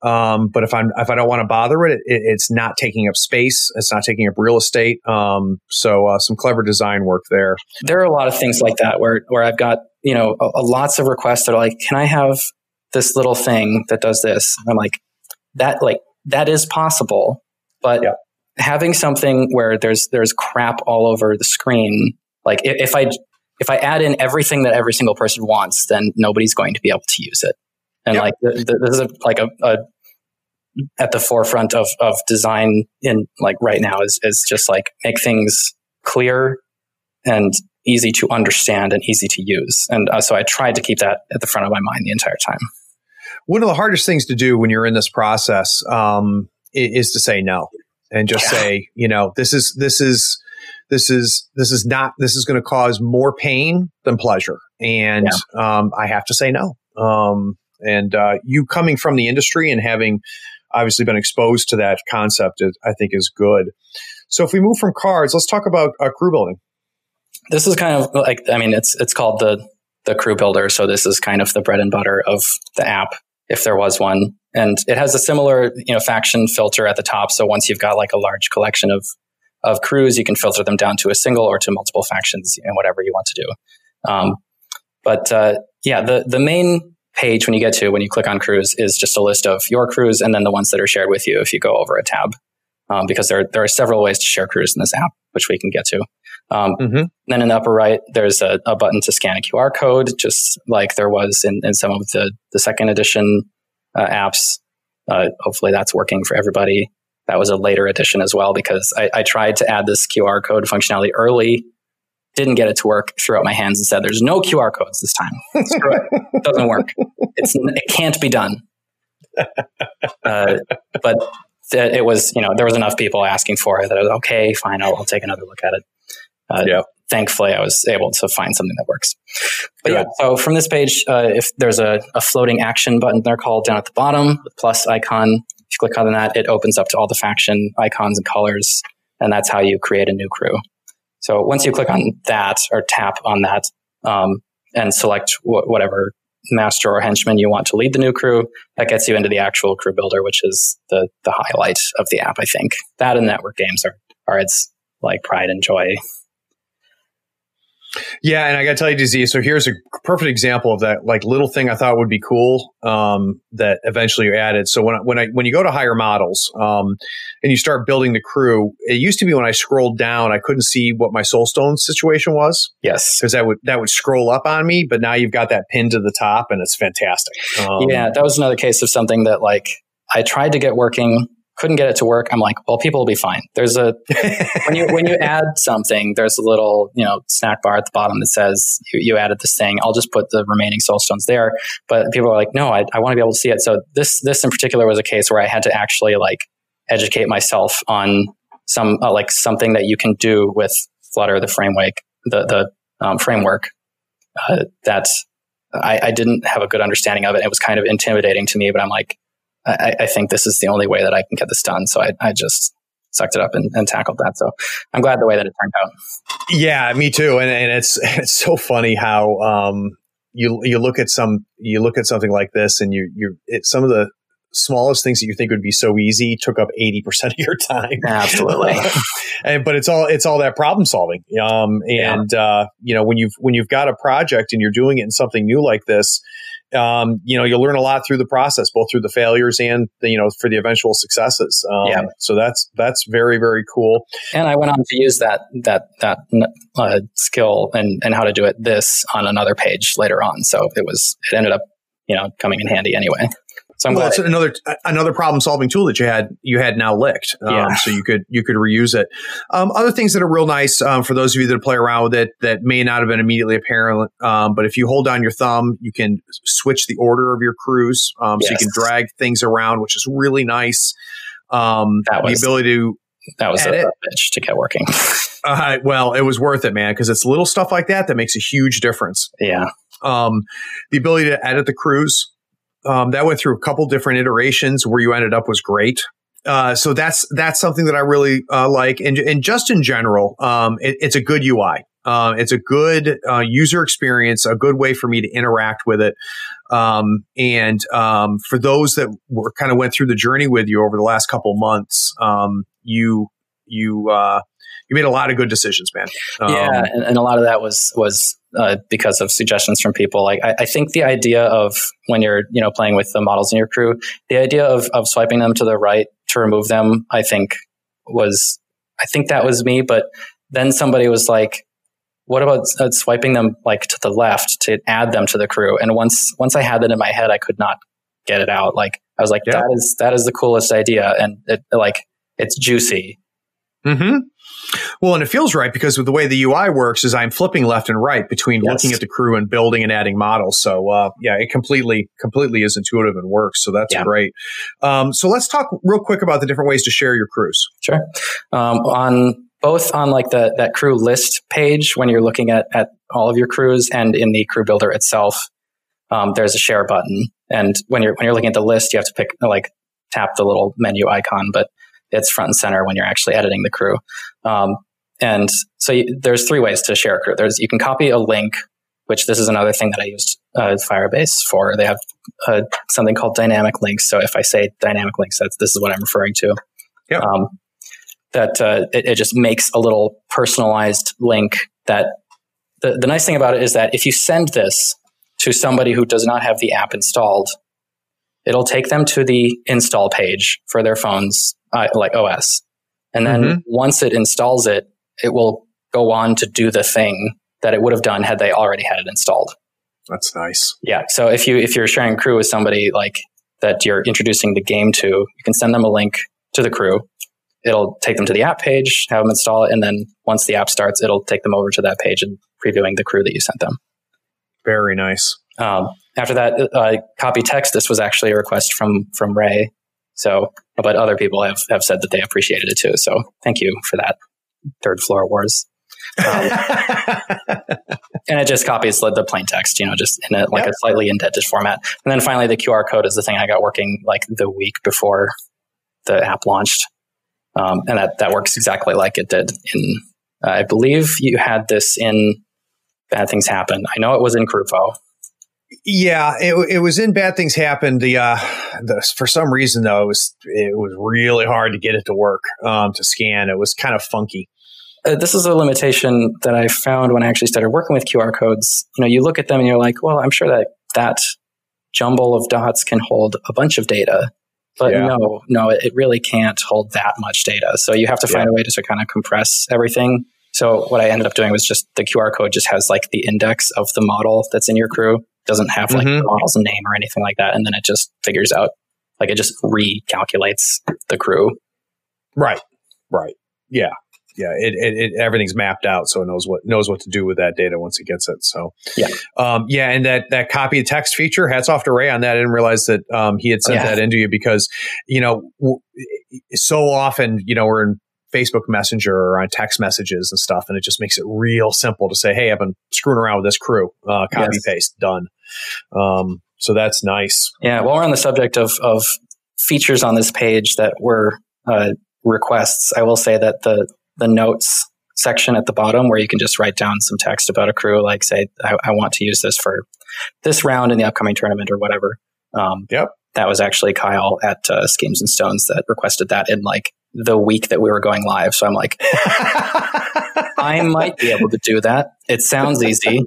Um, but if I'm if I don't want to bother it, it, it's not taking up space. It's not taking up real estate. Um, so uh, some clever design work there. There are a lot of things like that where where I've got you know a, a lots of requests that are like, can I have this little thing that does this? And I'm like, that like that is possible, but yeah having something where there's there's crap all over the screen, like if, I if I add in everything that every single person wants, then nobody's going to be able to use it. And yep. like this is a, like a, a, at the forefront of of design in like right now is is just like make things clear and easy to understand and easy to use. And uh, so I tried to keep that at the front of my mind the entire time. One of the hardest things to do when you're in this process um, is to say no and just yeah. say, you know, this is this is this is this is not this is going to cause more pain than pleasure, and yeah. um, I have to say no. Um, and uh, you coming from the industry and having obviously been exposed to that concept, I think is good. So if we move from cards, let's talk about uh, crew building. This is kind of like I mean, it's it's called the the crew builder. So this is kind of the bread and butter of the app, if there was one. And it has a similar, you know, faction filter at the top. So once you've got like a large collection of of crews, you can filter them down to a single or to multiple factions and whatever you want to do. Um, but uh, yeah, the the main page when you get to when you click on crews is just a list of your crews and then the ones that are shared with you if you go over a tab. Um, because there there are several ways to share crews in this app, which we can get to. Um, mm-hmm. Then in the upper right, there's a, a, button to scan a QR code, just like there was in, in some of the the second edition uh, apps. Uh, hopefully that's working for everybody. That was a later addition as well because I, I tried to add this QR code functionality early, didn't get it to work, threw out my hands and said, "There's no QR codes this time. (laughs) it. doesn't work. It's it can't be done." (laughs) Uh, but th- it was you know there was enough people asking for it that I was okay, fine, I'll, I'll take another look at it. Uh, yeah thankfully I was able to find something that works. But Good. yeah, so from this page, uh, if there's a, a, floating action button they're called down at the bottom, the plus icon, if you click on that, it opens up to all the faction icons and colors, and that's how you create a new crew. So once you click on that or tap on that um, and select wh- whatever master or henchman you want to lead the new crew, that gets you into the actual crew builder, which is the the highlight of the app. I think that and network games are are its like pride and joy yeah, and I got to tell you, DZ. So here's a perfect example of that, like little thing I thought would be cool um, that eventually you added. So when I, when I when you go to higher models um, and you start building the crew, it used to be when I scrolled down, I couldn't see what my soulstone situation was. Yes, because that would that would scroll up on me. But now you've got that pinned to the top, and it's fantastic. Um, yeah, that was another case of something that like I tried to get working couldn't get it to work. I'm like, well, people will be fine. There's a (laughs) when you when you add something, there's a little you know snack bar at the bottom that says you, you added this thing. I'll just put the remaining soul stones there. But people are like, no, I, I want to be able to see it. So this this in particular was a case where I had to actually like educate myself on some uh, like something that you can do with Flutter, the framework, the the um, framework uh, that I, I didn't have a good understanding of it. It was kind of intimidating to me, but I'm like, I, I, think this is the only way that I can get this done. So I, I just sucked it up and, and, tackled that. So I'm glad the way that it turned out. Yeah, me too. And, and it's (laughs) it's so funny how um, you you look at some you look at something like this and you you it, some of the smallest things that you think would be so easy took up 80% of your time. Absolutely. (laughs) and, but it's all, it's all that problem solving. Um, and, yeah. uh, you know, when you've, when you've got a project and you're doing it in something new like this, um, you know, you'll learn a lot through the process, both through the failures and the, you know, for the eventual successes. Um, yeah. So that's that's very very cool. And I went on to use that that that uh, skill and and how to do it this on another page later on. So it was it ended up you know coming in handy anyway. So I'm well, it's another another problem solving tool that you had you had now licked, um, yeah. so you could you could reuse it. Um, other things that are real nice um, for those of you that play around with it that may not have been immediately apparent, um, but if you hold down your thumb, you can switch the order of your crews, yes. Um, so you can drag things around, which is really nice. Um, that was, the ability to that was edit. a bitch to get working. (laughs) uh, well, it was worth it, man, because it's little stuff like that that makes a huge difference. Yeah. Um, the ability to edit the crews um, that went through a couple different iterations. Where you ended up was great. Uh, so that's that's something that I really uh, like, and, and just in general, um, it, it's a good UI. Uh, it's a good uh, user experience, a good way for me to interact with it. Um, and um, for those that were kind of went through the journey with you over the last couple months, um, you you uh, you made a lot of good decisions, man. yeah, um, and, and, a lot of that was was uh, because of suggestions from people. Like I, I, think the idea of when you're you know playing with the models in your crew, the idea of of swiping them to the right to remove them, I think was I think that was me. But then somebody was like, "What about uh, swiping them like to the left to add them to the crew?" And once once I had that in my head, I could not get it out. Like I was like, yeah. "That is that is the coolest idea," and it like it's juicy. Hmm. Well, and it feels right because with the way the UI works is I'm flipping left and right between yes. looking at the crew and building and adding models. So uh, yeah, it completely completely is intuitive and works. So that's yeah. great. Um, so let's talk real quick about the different ways to share your crews. Sure. Um, on both on like the that crew list page when you're looking at at all of your crews and in the crew builder itself, um, there's a share button. And when you're when you're looking at the list, you have to pick like tap the little menu icon, but it's front and center when you're actually editing the crew. Um, and so you, there's three ways to share a crew. There's you can copy a link, which this is another thing that I used uh, Firebase for. They have uh, something called dynamic links. So if I say dynamic links, that's this is what I'm referring to. Yeah. Um, that uh, it, it, just makes a little personalized link. That the, the nice thing about it is that if you send this to somebody who does not have the app installed, it'll take them to the install page for their phones, uh, like OS. And then mm-hmm. once it installs it, it will go on to do the thing that it would have done had they already had it installed. That's nice. Yeah. So if you if you're sharing crew with somebody like that you're introducing the game to, you can send them a link to the crew. It'll take them to the app page, have them install it, and then once the app starts, it'll take them over to that page and previewing the crew that you sent them. Very nice. Um, after that, uh, copy text. This was actually a request from from Ray. So, but other people have have said that they appreciated it too. So, thank you for that. Third floor wars. Um, (laughs) and it just copies the, the, plain text, you know, just in a, like yep. a slightly indented format. And then finally, the QR code is the thing I got working like the week before the app launched, um, and that that works exactly like it did in. Uh, I believe you had this in Bad Things Happen. I know it was in Crewfo. Yeah, it, it was in Bad Things happened. The, uh, the for some reason though, it was it was really hard to get it to work um, to scan. It was kind of funky. Uh, this is a limitation that I found when I actually started working with QR codes. You know, you look at them and you're like, well, I'm sure that that jumble of dots can hold a bunch of data. But yeah. no, no, it really can't hold that much data. So you have to find yeah. a way to, to kind of compress everything. So what I ended up doing was just the QR code just has like the index of the model that's in your crew doesn't have like mm-hmm. the model's name or anything like that. And then it just figures out, like it just recalculates the crew. Right. Right. Yeah. Yeah. It, it, it, everything's mapped out. So it knows what, knows what to do with that data once it gets it. So yeah. Um, yeah. And that, that copy of text feature, hats off to Ray on that. I didn't realize that, um, he had sent yeah. that into you because, you know, w- so often, you know, we're in Facebook Messenger or on text messages and stuff. And it just makes it real simple to say, Hey, I've been screwing around with this crew, uh, copy yes. paste done. Um, so that's nice. Yeah. While we're on the subject of, of features on this page that were, uh, requests, I will say that the, the notes section at the bottom where you can just write down some text about a crew, like say, I, I want to use this for this round in the upcoming tournament or whatever. Um, yep. that was actually Kyle at uh, Schemes and Stones that requested that in like the week that we were going live. So I'm like, (laughs) I might be able to do that. It sounds easy,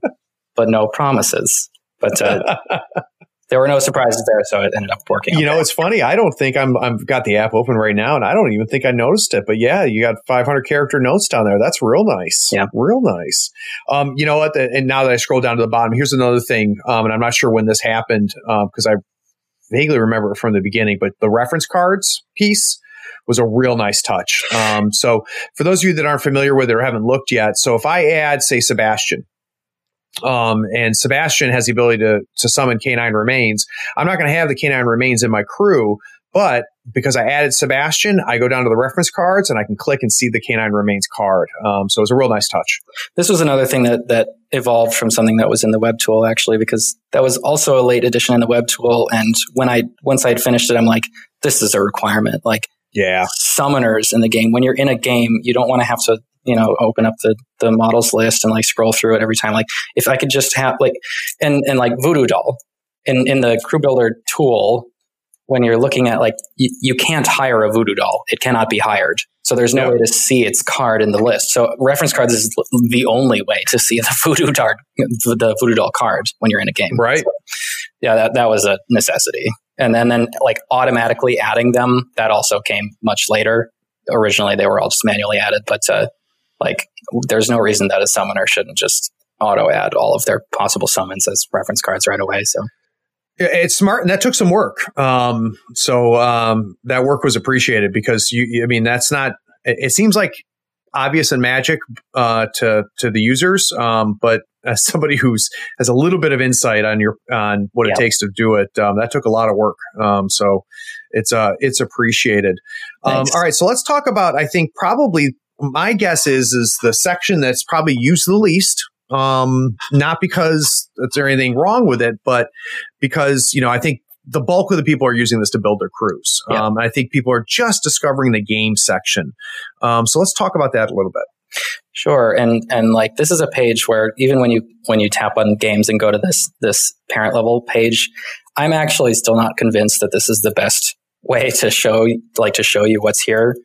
but no promises. But uh, (laughs) there were no surprises there, so it ended up working. You know, it's funny. I don't think I'm I've got the app open right now, and I don't even think I noticed it. But yeah, you got 500 character notes down there. That's real nice. Yeah, real nice. Um, you know what? And now that I scroll down to the bottom, here's another thing. Um, and I'm not sure when this happened because um, I vaguely remember it from the beginning. But the reference cards piece was a real nice touch. Um, so for those of you that aren't familiar with it or haven't looked yet, so if I add, say, Sebastian, um, and Sebastian has the ability to, to summon canine remains. I'm not going to have the canine remains in my crew, but because I added Sebastian, I go down to the reference cards and I can click and see the canine remains card. Um, so it was a real nice touch. This was another thing that that evolved from something that was in the web tool actually, because that was also a late addition in the web tool. And when I once I had finished it, I'm like, this is a requirement. Like, yeah, summoners in the game. When you're in a game, you don't want to have to you know open up the the models list and like scroll through it every time. Like if i could just have like and and like voodoo doll in in the crew builder tool when you're looking at like you, you can't hire a voodoo doll. It cannot be hired. So there's no way to see its card in the list. So reference cards is the only way to see the (laughs) voodoo doll the voodoo doll card when you're in a game. Right. So, yeah that, that was a necessity and then then like automatically adding them that also came much later originally they were all just manually added but uh, like, there's no reason that a summoner shouldn't just auto add all of their possible summons as reference cards right away. So it's smart, and that took some work. Um, so um, that work was appreciated because you, I mean, that's not. It, seems like obvious and magic uh, to to the users, um, but as somebody who's has a little bit of insight on your on what it takes to do it, um, that took a lot of work. Um, so it's uh it's appreciated. Um, all right, so let's talk about. I think probably my guess is is the section that's probably used the least. Um, not because there's anything wrong with it, but because you know I think the bulk of the people are using this to build their crews. Yeah. Um, I think people are just discovering the game section. Um, so let's talk about that a little bit. Sure, and and like this is a page where even when you when you tap on games and go to this this parent level page, I'm actually still not convinced that this is the best way to show like to show you what's here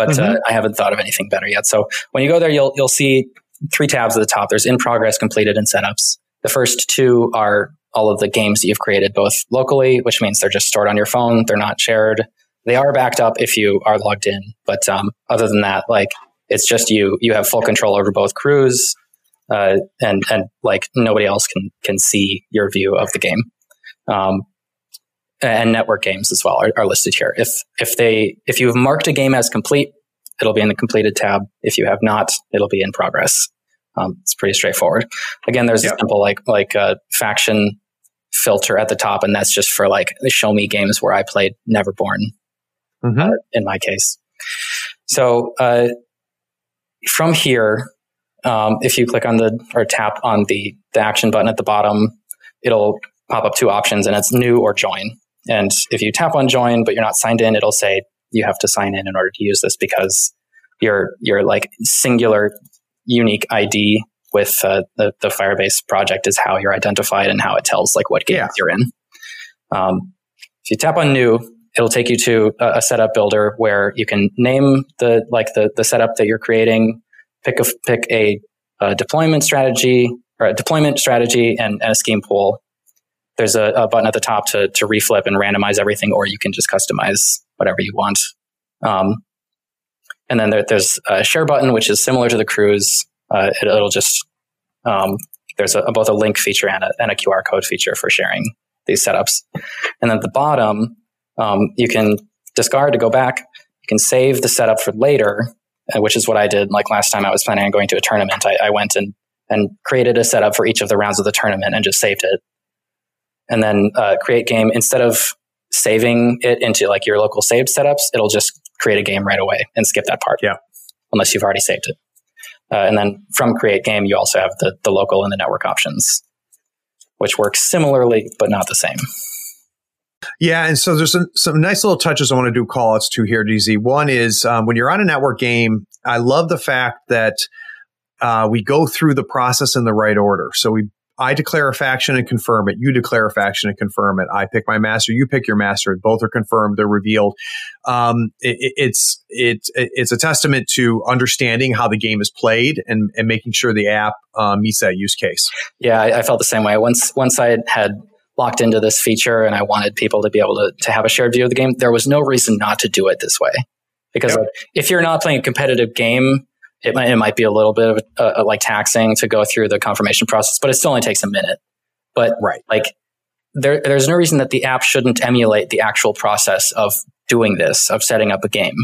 but uh, mm-hmm. uh, I haven't thought of anything better yet. So when you go there, you'll you'll see three tabs at the top. There's in progress, completed, and setups. The first two are all of the games that you've created, both locally, which means they're just stored on your phone. They're not shared. They are backed up if you are logged in, but um, other than that, like it's just you. You have full control over both crews, uh, and and like nobody else can can see your view of the game. Um, and network games as well are, are, listed here. If if they if you've marked a game as complete, it'll be in the completed tab. If you have not, it'll be in progress. Um, it's pretty straightforward. Again, there's yep. a simple like like a faction filter at the top, and that's just for like show me games where I played Neverborn. Mm-hmm. Uh, in my case, so uh, from here, um, if you click on the or tap on the the action button at the bottom, it'll pop up two options, and it's new or join. And if you tap on join, but you're not signed in, it'll say you have to sign in in order to use this because your your like singular unique ID with uh, the the Firebase project is how you're identified and how it tells like what games yeah. you're in. Um, if you tap on new, it'll take you to a, a, setup builder where you can name the like the the setup that you're creating, pick a pick a, a deployment strategy or a deployment strategy and, and a scheme pool, there's a, a, button at the top to, to reflip and randomize everything, or you can just customize whatever you want. Um, and then there, there's a share button, which is similar to the cruise. Uh, it, will just, um, there's a, both a link feature and a, and a, QR code feature for sharing these setups. And then at the bottom, um, you can discard to go back. You can save the setup for later, uh, which is what I did. Like last time I was planning on going to a tournament, I, I went and, and created a setup for each of the rounds of the tournament and just saved it and then uh, create game instead of saving it into like your local saved setups it'll just create a game right away and skip that part yeah unless you've already saved it uh, and then from create game you also have the, the local and the network options which work similarly but not the same yeah, and so there's some, some nice little touches I want to do call outs to here, DZ. One is um, when you're on a network game, I love the fact that uh, we go through the process in the right order. So we I declare a faction and confirm it. You declare a faction and confirm it. I pick my master. You pick your master. Both are confirmed. They're revealed. Um, it, it's it, it's a testament to understanding how the game is played and, and making sure the app uh, meets that use case. Yeah, I, I felt the same way. Once once I had locked into this feature and I wanted people to be able to, to have a shared view of the game, there was no reason not to do it this way. Because yep. like, if you're not playing a competitive game, it might, it might be a little bit of uh, like taxing to go through the confirmation process, but it still only takes a minute. But right. like there, there's no reason that the app shouldn't emulate the actual process of doing this, of setting up a game,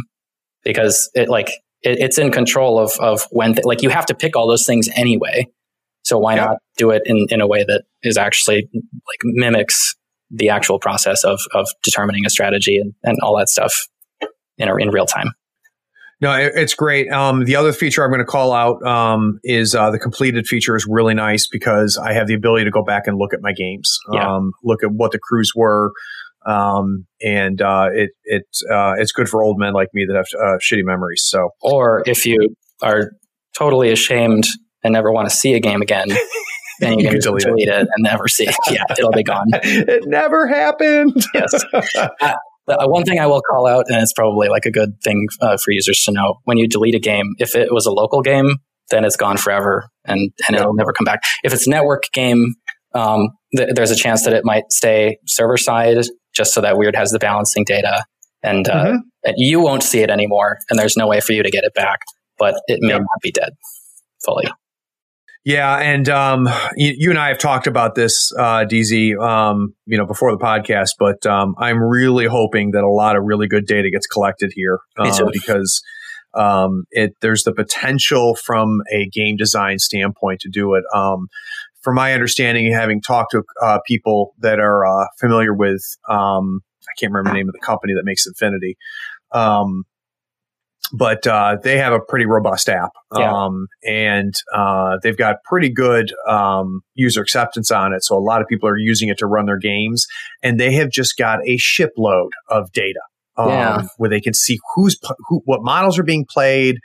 because it like it, it's in control of of when th- like you have to pick all those things anyway. So why not do it in, in a way that is actually like mimics the actual process of of determining a strategy and, and all that stuff in in real time. No, it's great. Um, the other feature I'm going to call out um, is uh, the completed feature is really nice because I have the ability to go back and look at my games, yeah. um, look at what the crews were, um, and uh, it it uh, it's good for old men like me that have uh, shitty memories. So, or if you are totally ashamed and never want to see a game again. (laughs) then you, you can delete, delete it. it. and never see it. Yeah, it'll be gone. (laughs) it never happened. yes. (laughs) Uh, one thing I will call out, and it's probably like a good thing uh, for users to know when you delete a game, if it was a local game, then it's gone forever and, and it'll never come back. If it's a network game, um, th- there's a chance that it might stay server side just so that Wyrd has the balancing data and uh, mm-hmm. you won't see it anymore and there's no way for you to get it back, but it may yep. not be dead fully. Yeah, and um, you, you, and I have talked about this, uh, DZ, um, you know, before the podcast. But um, I'm really hoping that a lot of really good data gets collected here um, because um, it there's the potential from a game design standpoint to do it. Um, from my understanding, having talked to uh, people that are uh, familiar with, I can't remember the name of the company that makes Infinity. But uh, they have a pretty robust app, yeah. um, and uh, they've got pretty good um, user acceptance on it. So a lot of people are using it to run their games, and they have just got a shipload of data um, yeah. where they can see who's who, what models are being played,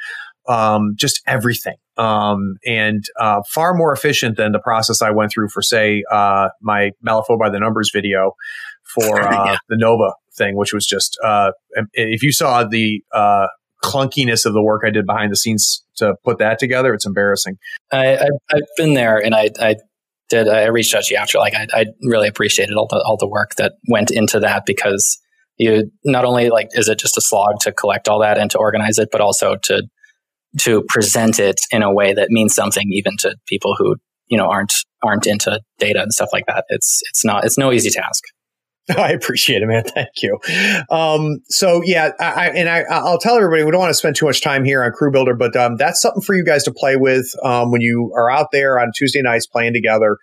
um, just everything, um, and uh, far more efficient than the process I went through for, say, uh, my Malifaux by the Numbers video for (laughs) uh, yeah. the Nova thing, which was just uh, if you saw the uh, clunkiness of the work I did behind the scenes to put that together, it's embarrassing. I, I, have been there, and I, I did. I reached out to you after. Like, I, I really appreciated all the all the work that went into that because you not only like is it just a slog to collect all that and to organize it, but also to to present it in a way that means something even to people who you know aren't aren't into data and stuff like that. It's it's not it's no easy task. (laughs) I appreciate it, man. Thank you. Um, so yeah, I, and I, will tell everybody we don't want to spend too much time here on Crew Builder, but um, that's something for you guys to play with um, when you are out there on Tuesday nights playing together.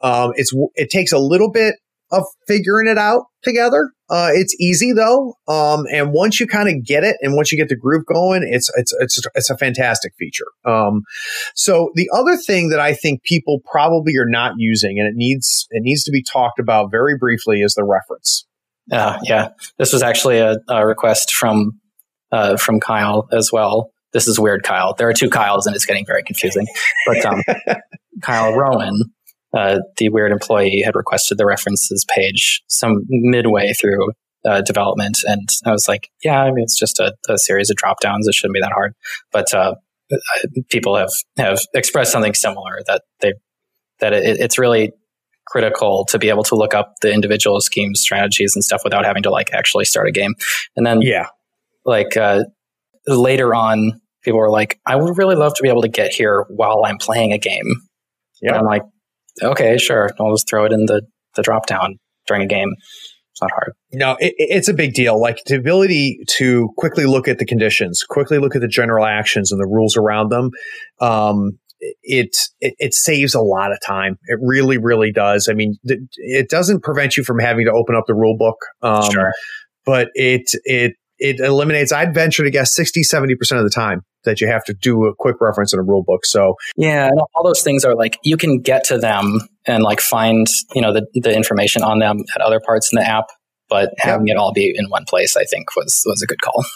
Um, it's it takes a little bit of figuring it out together. Uh, it's easy though, um, and once you kind of get it, and once you get the groove going, it's it's it's it's a fantastic feature. Um, so the other thing that I think people probably are not using, and it needs it needs to be talked about very briefly, is the reference. Uh, yeah, this was actually a, a request from uh, from Kyle as well. This is weird, Kyle. There are two Kyles, and it's getting very confusing. But um, (laughs) Kyle Rowan uh, the Wyrd employee had requested the references page some midway through uh, development, and I was like, "Yeah, I mean, it's just a, a series of drop downs. It shouldn't be that hard." But uh, people have have expressed something similar that they that it, it's really critical to be able to look up the individual schemes, strategies, and stuff without having to like actually start a game. And then, yeah, like uh, later on, people were like, "I would really love to be able to get here while I'm playing a game." Yeah, I'm like, okay, sure, I'll just throw it in the, the drop down during a game. It's not hard. No, it, it's a big deal. Like the ability to quickly look at the conditions, quickly look at the general actions and the rules around them. Um, it, it, it saves a lot of time. It really, really does. I mean, th- it doesn't prevent you from having to open up the rule book. Um, sure. But it it it eliminates. I'd venture to guess 60, 70 percent of the time that you have to do a quick reference in a rule book. So yeah, all those things are like you can get to them and like find you know the the information on them at other parts in the app, but having it all be in one place, I think was was a good call. (laughs)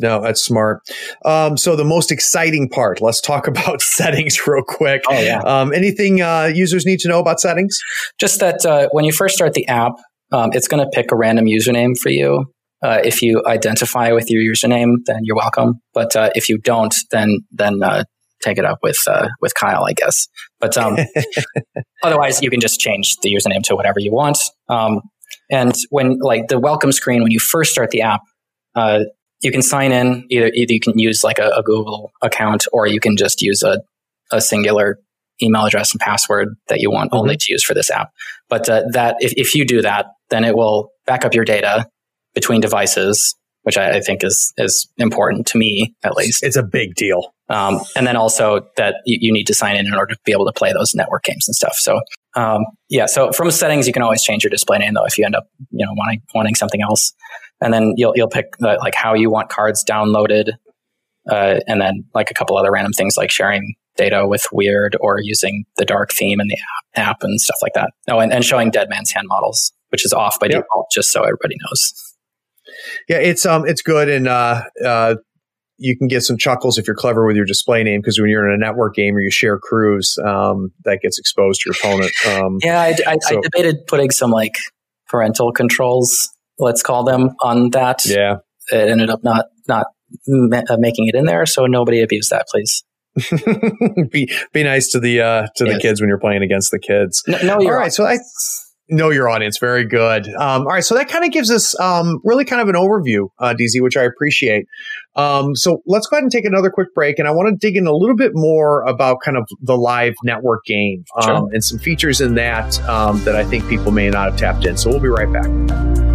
No, that's smart. Um, so the most exciting part, let's talk (laughs) about settings real quick. Oh yeah. Um, anything uh, users need to know about settings? Just that uh, when you first start the app, um, it's going to pick a random username for you. Uh, if you identify with your username, then you're welcome. But uh, if you don't, then then uh, take it up with uh, with Kyle, I guess. But um, (laughs) otherwise, you can just change the username to whatever you want. Um, and when like the welcome screen when you first start the app, uh, you can sign in. Either either you can use like a, a Google account, or you can just use a a singular email address and password that you want mm-hmm. only to use for this app. But uh, that if, if you do that, then it will back up your data between devices, which I, I think is is important to me at least. It's a big deal. Um, and then also that you, you, need to sign in in order to be able to play those network games and stuff. So um, yeah, so from settings you can always change your display name though if you end up you know wanting wanting something else, and then you'll you'll pick the, like how you want cards downloaded, uh, and then like a couple other random things like sharing data with Wyrd or using the dark theme in the app, app and stuff like that. Oh, and, and showing Dead Man's Hand models, which is off by yep. default, just so everybody knows. Yeah, it's um, it's good, and uh, uh, you can get some chuckles if you're clever with your display name because when you're in a network game or you share crews, um, that gets exposed to your opponent. Um, (laughs) yeah, I, I, so. I, debated putting some like parental controls, let's call them, on that. Yeah, it ended up not not ma- uh, making it in there, so nobody abuse that, please. (laughs) be be nice to the uh, to yes. the kids when you're playing against the kids. No, no all right. So I know your audience very good. Um, all right, so that kind of gives us um, really kind of an overview, uh, DZ, which I appreciate. Um, so let's go ahead and take another quick break, and I want to dig in a little bit more about kind of the live network game sure. Um, and some features in that um, that I think people may not have tapped in. So we'll be right back.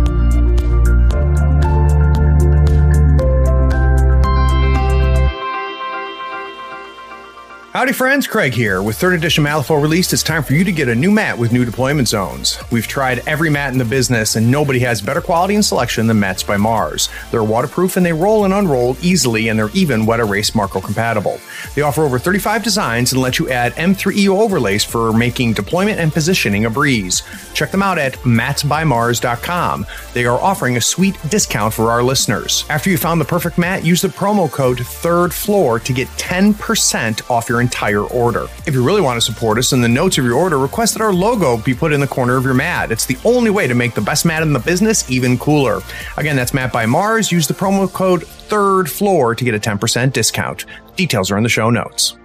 Howdy friends, Craig here. With 3rd edition Malifaux released, it's time for you to get a new mat with new deployment zones. We've tried every mat in the business and nobody has better quality and selection than Mats by Mars. They're waterproof and they roll and unroll easily and they're even wet erase marker compatible. They offer over 35 designs and let you add M3EO overlays for making deployment and positioning a breeze. Check them out at matsbymars.com. They are offering a sweet discount for our listeners. After you found the perfect mat, use the promo code 3rd floor to get 10% off your entire order. If you really want to support us, in the notes of your order, request that our logo be put in the corner of your mat. It's the only way to make the best mat in the business even cooler. Again, that's Mat by Mars. Use the promo code third floor to get a 10% discount. Details are in the show notes.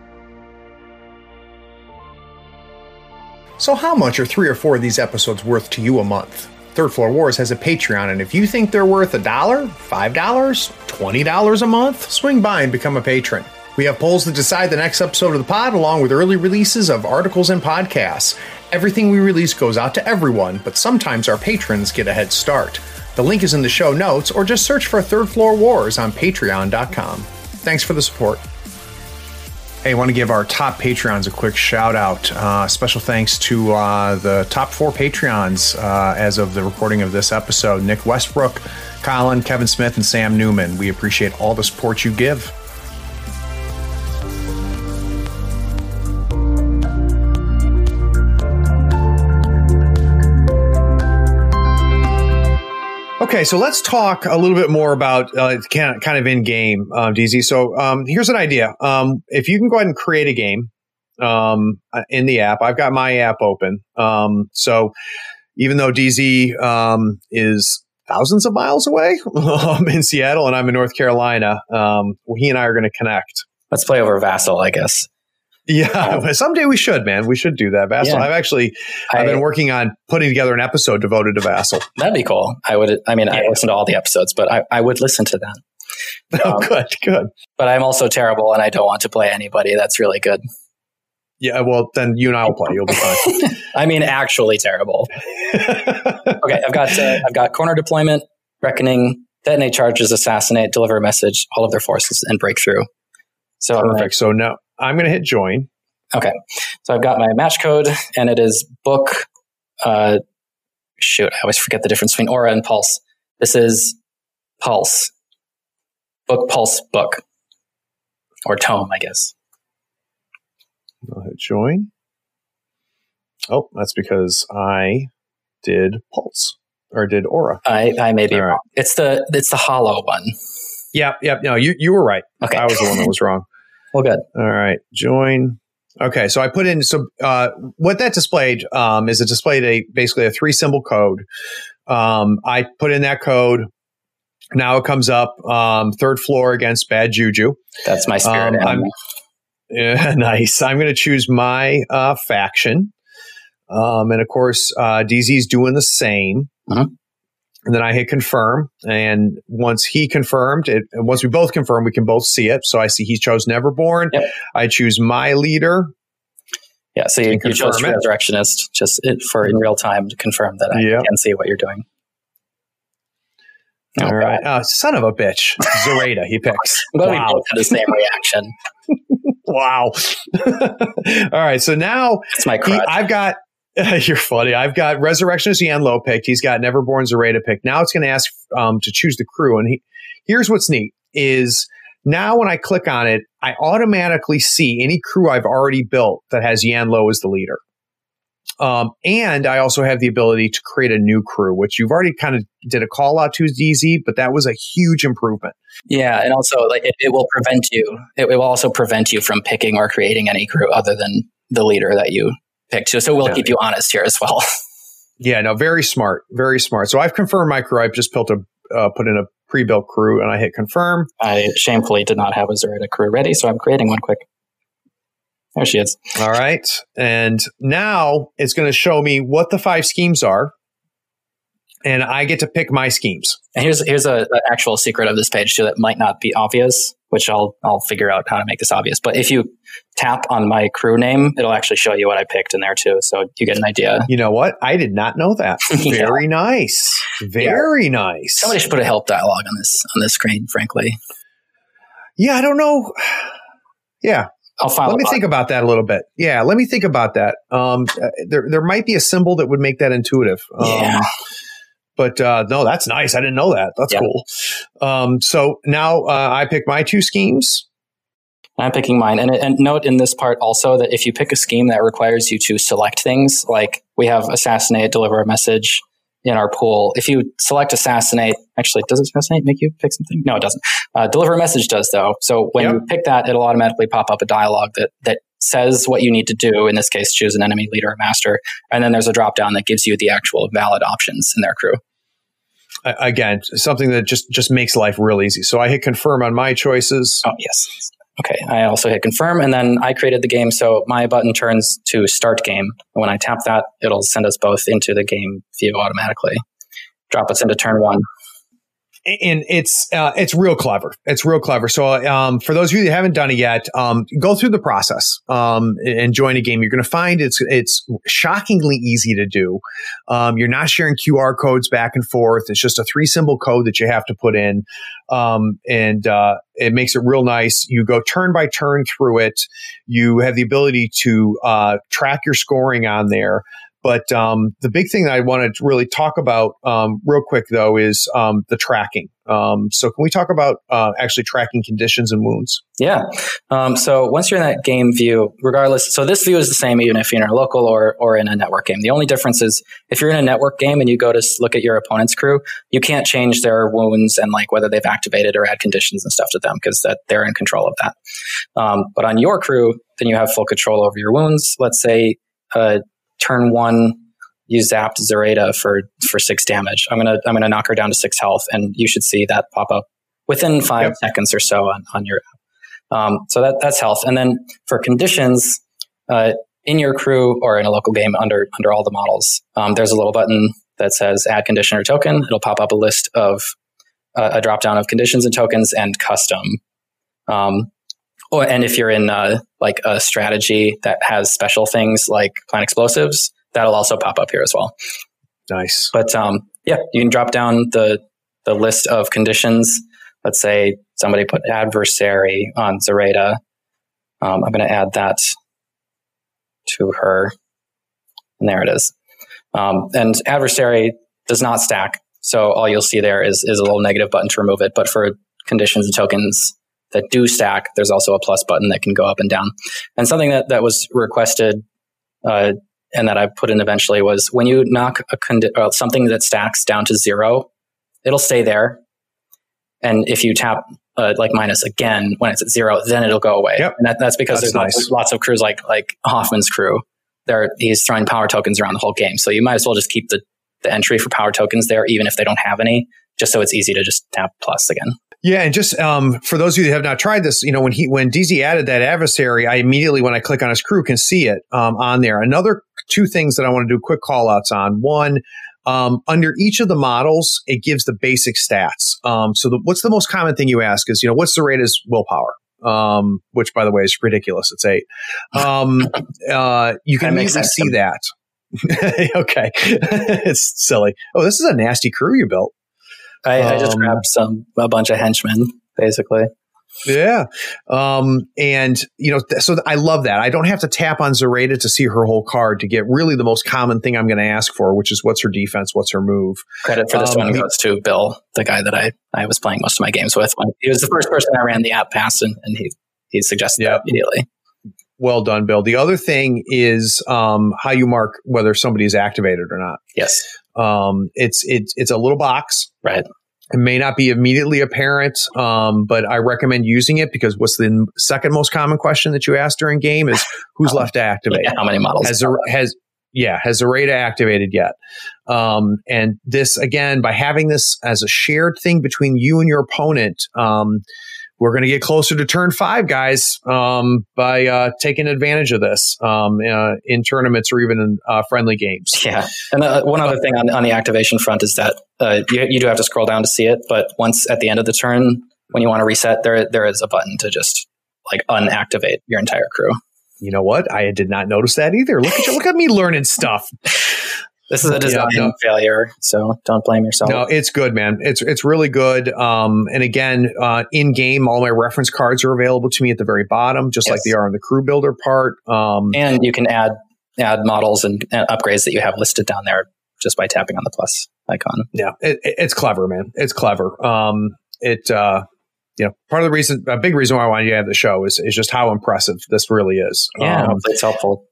So, how much are three or four of these episodes worth to you a month? Third Floor Wars has a Patreon, and if you think they're worth a dollar, five dollars, twenty dollars a month, swing by and become a patron. We have polls that decide the next episode of the pod, along with early releases of articles and podcasts. Everything we release goes out to everyone, but sometimes our patrons get a head start. The link is in the show notes, or just search for Third Floor Wars on patreon.com. Thanks for the support. Hey, I want to give our top Patreons a quick shout out. Uh, special thanks to uh, the top four Patreons uh, as of the recording of this episode Nick Westbrook, Colin, Kevin Smith, and Sam Newman. We appreciate all the support you give. Okay, so let's talk a little bit more about uh, kind of in game, um, DZ. So um, here's an idea. Um, if you can go ahead and create a game um, uh, in the app, I've got my app open. Um, so even though DZ um, is thousands of miles away (laughs) in Seattle and I'm in North Carolina, he and I are going to connect. Let's play over Vassal, I guess. Yeah, someday we should, man. We should do that. Vassal. Yeah. I've actually I've been working on putting together an episode devoted to Vassal. (laughs) That'd be cool. I would. I mean, yeah. I listen to all the episodes, but I, I would listen to them. (laughs) Oh, um, good, good. But I'm also terrible, and I don't want to play anybody that's really good. Yeah, well, then you and I will play. You'll be fine. (laughs) I mean, actually terrible. okay, I've got uh, I've got corner deployment, reckoning, detonate charges, assassinate, deliver a message, all of their forces, and breakthrough. So perfect. so now I'm going to hit join. Okay. So I've got my match code and it is book. Uh, shoot, I always forget the difference between aura and pulse. This is pulse. Book, pulse, book. Or tome, I guess. I'll hit join. Oh, that's because I did pulse or did aura. I, I may be All wrong. Right. It's the it's the hollow one. Yep, yep. No, you you were right. Okay. I was the one that was wrong. Well, good. All right, join. Okay, so I put in so uh, what that displayed um, is it displayed a basically a three symbol code. Um, I put in that code. Now it comes up um, third floor against bad juju. That's my spirit. Um, I'm- Yeah, (laughs) nice. I'm going to choose my uh, faction, um, and of course uh, DZ's doing the same. Mhm. And then I hit confirm, and once he confirmed it, once we both confirm, we can both see it. So I see he chose Neverborn. Yep. I choose my leader. yeah, so you, you chose. Resurrectionist just for in real time to confirm that I Yep. can see what you're doing. All oh, right, oh, son of a bitch, Zoraida. He picks. (laughs) I'm we wow, both had the same reaction. (laughs) wow. (laughs) All right, so now It's my He. I've got. (laughs) You're funny. I've got Resurrectionist Yan Lo picked. He's got Neverborn Zoraida picked. Now it's going to ask um, to choose the crew. And he, here's what's neat: is now when I click on it, I automatically see any crew I've already built that has Yan Lo as the leader. Um, and I also have the ability to create a new crew, which you've already kind of did a call out to DZ, but that was a huge improvement. yeah, and also like it, it will prevent you. It, it will also prevent you from picking or creating any crew other than the leader that you picked. So, so we'll Yeah. keep you honest here as well. (laughs) Yeah, no, very smart, very smart. So I've confirmed my crew. I've just built a uh, put in a pre-built crew, and I hit confirm. I shamefully did not have a Zoraida crew ready, so I'm creating one quick. There she is. All right. And now it's going to show me what the five schemes are. And I get to pick my schemes. And here's here's a, a actual secret of this page too that might not be obvious, which I'll I'll figure out how to make this obvious. But if you tap on my crew name, it'll actually show you what I picked in there too, so you get an idea. You know what? I did not know that. (laughs) Yeah. Very nice. Very nice. Somebody should put a help dialogue on this on this screen. Frankly, yeah, I don't know. (sighs) Yeah, let me think about that a little bit. Yeah, let me think about that. Um, uh, there, there might be a symbol that would make that intuitive. Um, Yeah. But uh, no, that's nice. I didn't know that. That's Yeah. cool. Um, so now uh, I pick my two schemes. I'm picking mine. And, and note in this part also that if you pick a scheme that requires you to select things, like we have assassinate, deliver a message in our pool. If you select assassinate, actually, does assassinate make you pick something? No, it doesn't. Uh, deliver a message does though. So when Yep. you pick that, it'll automatically pop up a dialogue that, that says what you need to do. In this case, choose an enemy leader or master. And then there's a drop down that gives you the actual valid options in their crew. Again, something that just just makes life real easy. So I hit confirm on my choices. Oh, yes. Okay. I also hit confirm and then I created the game. So my button turns to start game. And when I tap that, it'll send us both into the game view automatically. Drop us into turn one. And it's uh, it's real clever. It's real clever. So, um, for those of you that haven't done it yet, um, go through the process um, and join a game. You're going to find it's it's shockingly easy to do. Um, you're not sharing QR codes back and forth. It's just a three symbol code that you have to put in, um, and uh, it makes it real nice. You go turn by turn through it. You have the ability to uh, track your scoring on there. But um, the big thing that I wanted to really talk about um, real quick, though, is um, the tracking. Um, so, can we talk about uh, actually tracking conditions and wounds? Yeah. Um, so once you're in that game view, regardless, so this view is the same even if you're in a local or, or in a network game. The only difference is if you're in a network game and you go to look at your opponent's crew, you can't change their wounds and like whether they've activated or add conditions and stuff to them because that they're in control of that. Um, but on your crew, then you have full control over your wounds. Let's say, uh, turn one, you zapped Zoraida for, for six damage. I'm going to, I'm to knock her down to six health and you should see that pop up within five Yep. seconds or so on, on your um, so that that's health. And then for conditions, uh, in your crew or in a local game under under all the models, um, there's a little button that says add condition or token. It'll pop up a list of uh, a drop down of conditions and tokens and custom. Um, or, and if you're in uh, like a strategy that has special things like plant explosives, that'll also pop up here as well. Nice. But um, yeah, you can drop down the the list of conditions. Let's say somebody put adversary on Zoraida. Um, I'm going to add that to her, and there it is. Um, and adversary does not stack, so all you'll see there is is a little negative button to remove it. But for conditions and tokens that do stack, there's also a plus button that can go up and down. And something that that was requested. Uh, and that I put in eventually was when you knock a condi- uh, something that stacks down to zero, it'll stay there. And if you tap uh, like minus again when it's at zero, then it'll go away. Yep. And that, that's because That's there's nice. lots, lots of crews like like Hoffman's crew. There, he's throwing power tokens around the whole game. So you might as well just keep the, the entry for power tokens there, even if they don't have any, just so it's easy to just tap plus again. Yeah, and just um, for those of you that have not tried this, you know, when he when DZ added that adversary, I immediately when I click on his crew can see it um, on there. Another two things that I want to do quick call outs on. One, um, under each of the models, it gives the basic stats. Um, so the, what's the most common thing you ask is, you know, what's the rate is willpower? Um, which by the way is ridiculous. It's eight. Um, (laughs) uh, you can easily see that. (laughs) okay, (laughs) it's silly. Oh, this is a nasty crew you built. I, I just Um, grabbed some a bunch of henchmen, basically. Yeah. Um, and, you know, th- so th- I love that. I don't have to tap on Zoraida to see her whole card to get really the most common thing I'm going to ask for, which is what's her defense, what's her move. Credit for this Um, one goes to Bill, the guy that I, I was playing most of my games with. When he was the first person I ran the app past, and, and he he suggested Yeah. that immediately. Well done, Bill. The other thing is um, how you mark whether somebody is activated or not. Yes, Um, it's it's it's a little box. right. It may not be immediately apparent, um, but I recommend using it because what's the second most common question that you ask during game is (laughs) who's left to activate. Yeah, how many models? has Zor- has yeah has Zoraida activated yet? Um, and this again by having this as a shared thing between you and your opponent. Um, we're going to get closer to turn five, guys, um, by uh, taking advantage of this um, uh, in tournaments or even in uh, friendly games. (laughs) Yeah, and uh, one other thing on, on the activation front is that uh, you, you do have to scroll down to see it, but once at the end of the turn, when you want to reset, there there is a button to just like unactivate your entire crew. You know what? I did not notice that either. Look at you, look at me learning stuff. (laughs) This is a design no. failure, so don't blame yourself. No, it's good, man. It's it's really good. Um, and again, uh, in game, all my reference cards are available to me at the very bottom, just like they are on the crew builder part. Um, and you can add add models and, and upgrades that you have listed down there just by tapping on the plus icon. yeah, it, it- it's clever, man. It's clever. Um, it, uh, you know, part of the reason, a big reason why I wanted you to have the show is is just how impressive this really is. Yeah, Um, it's helpful.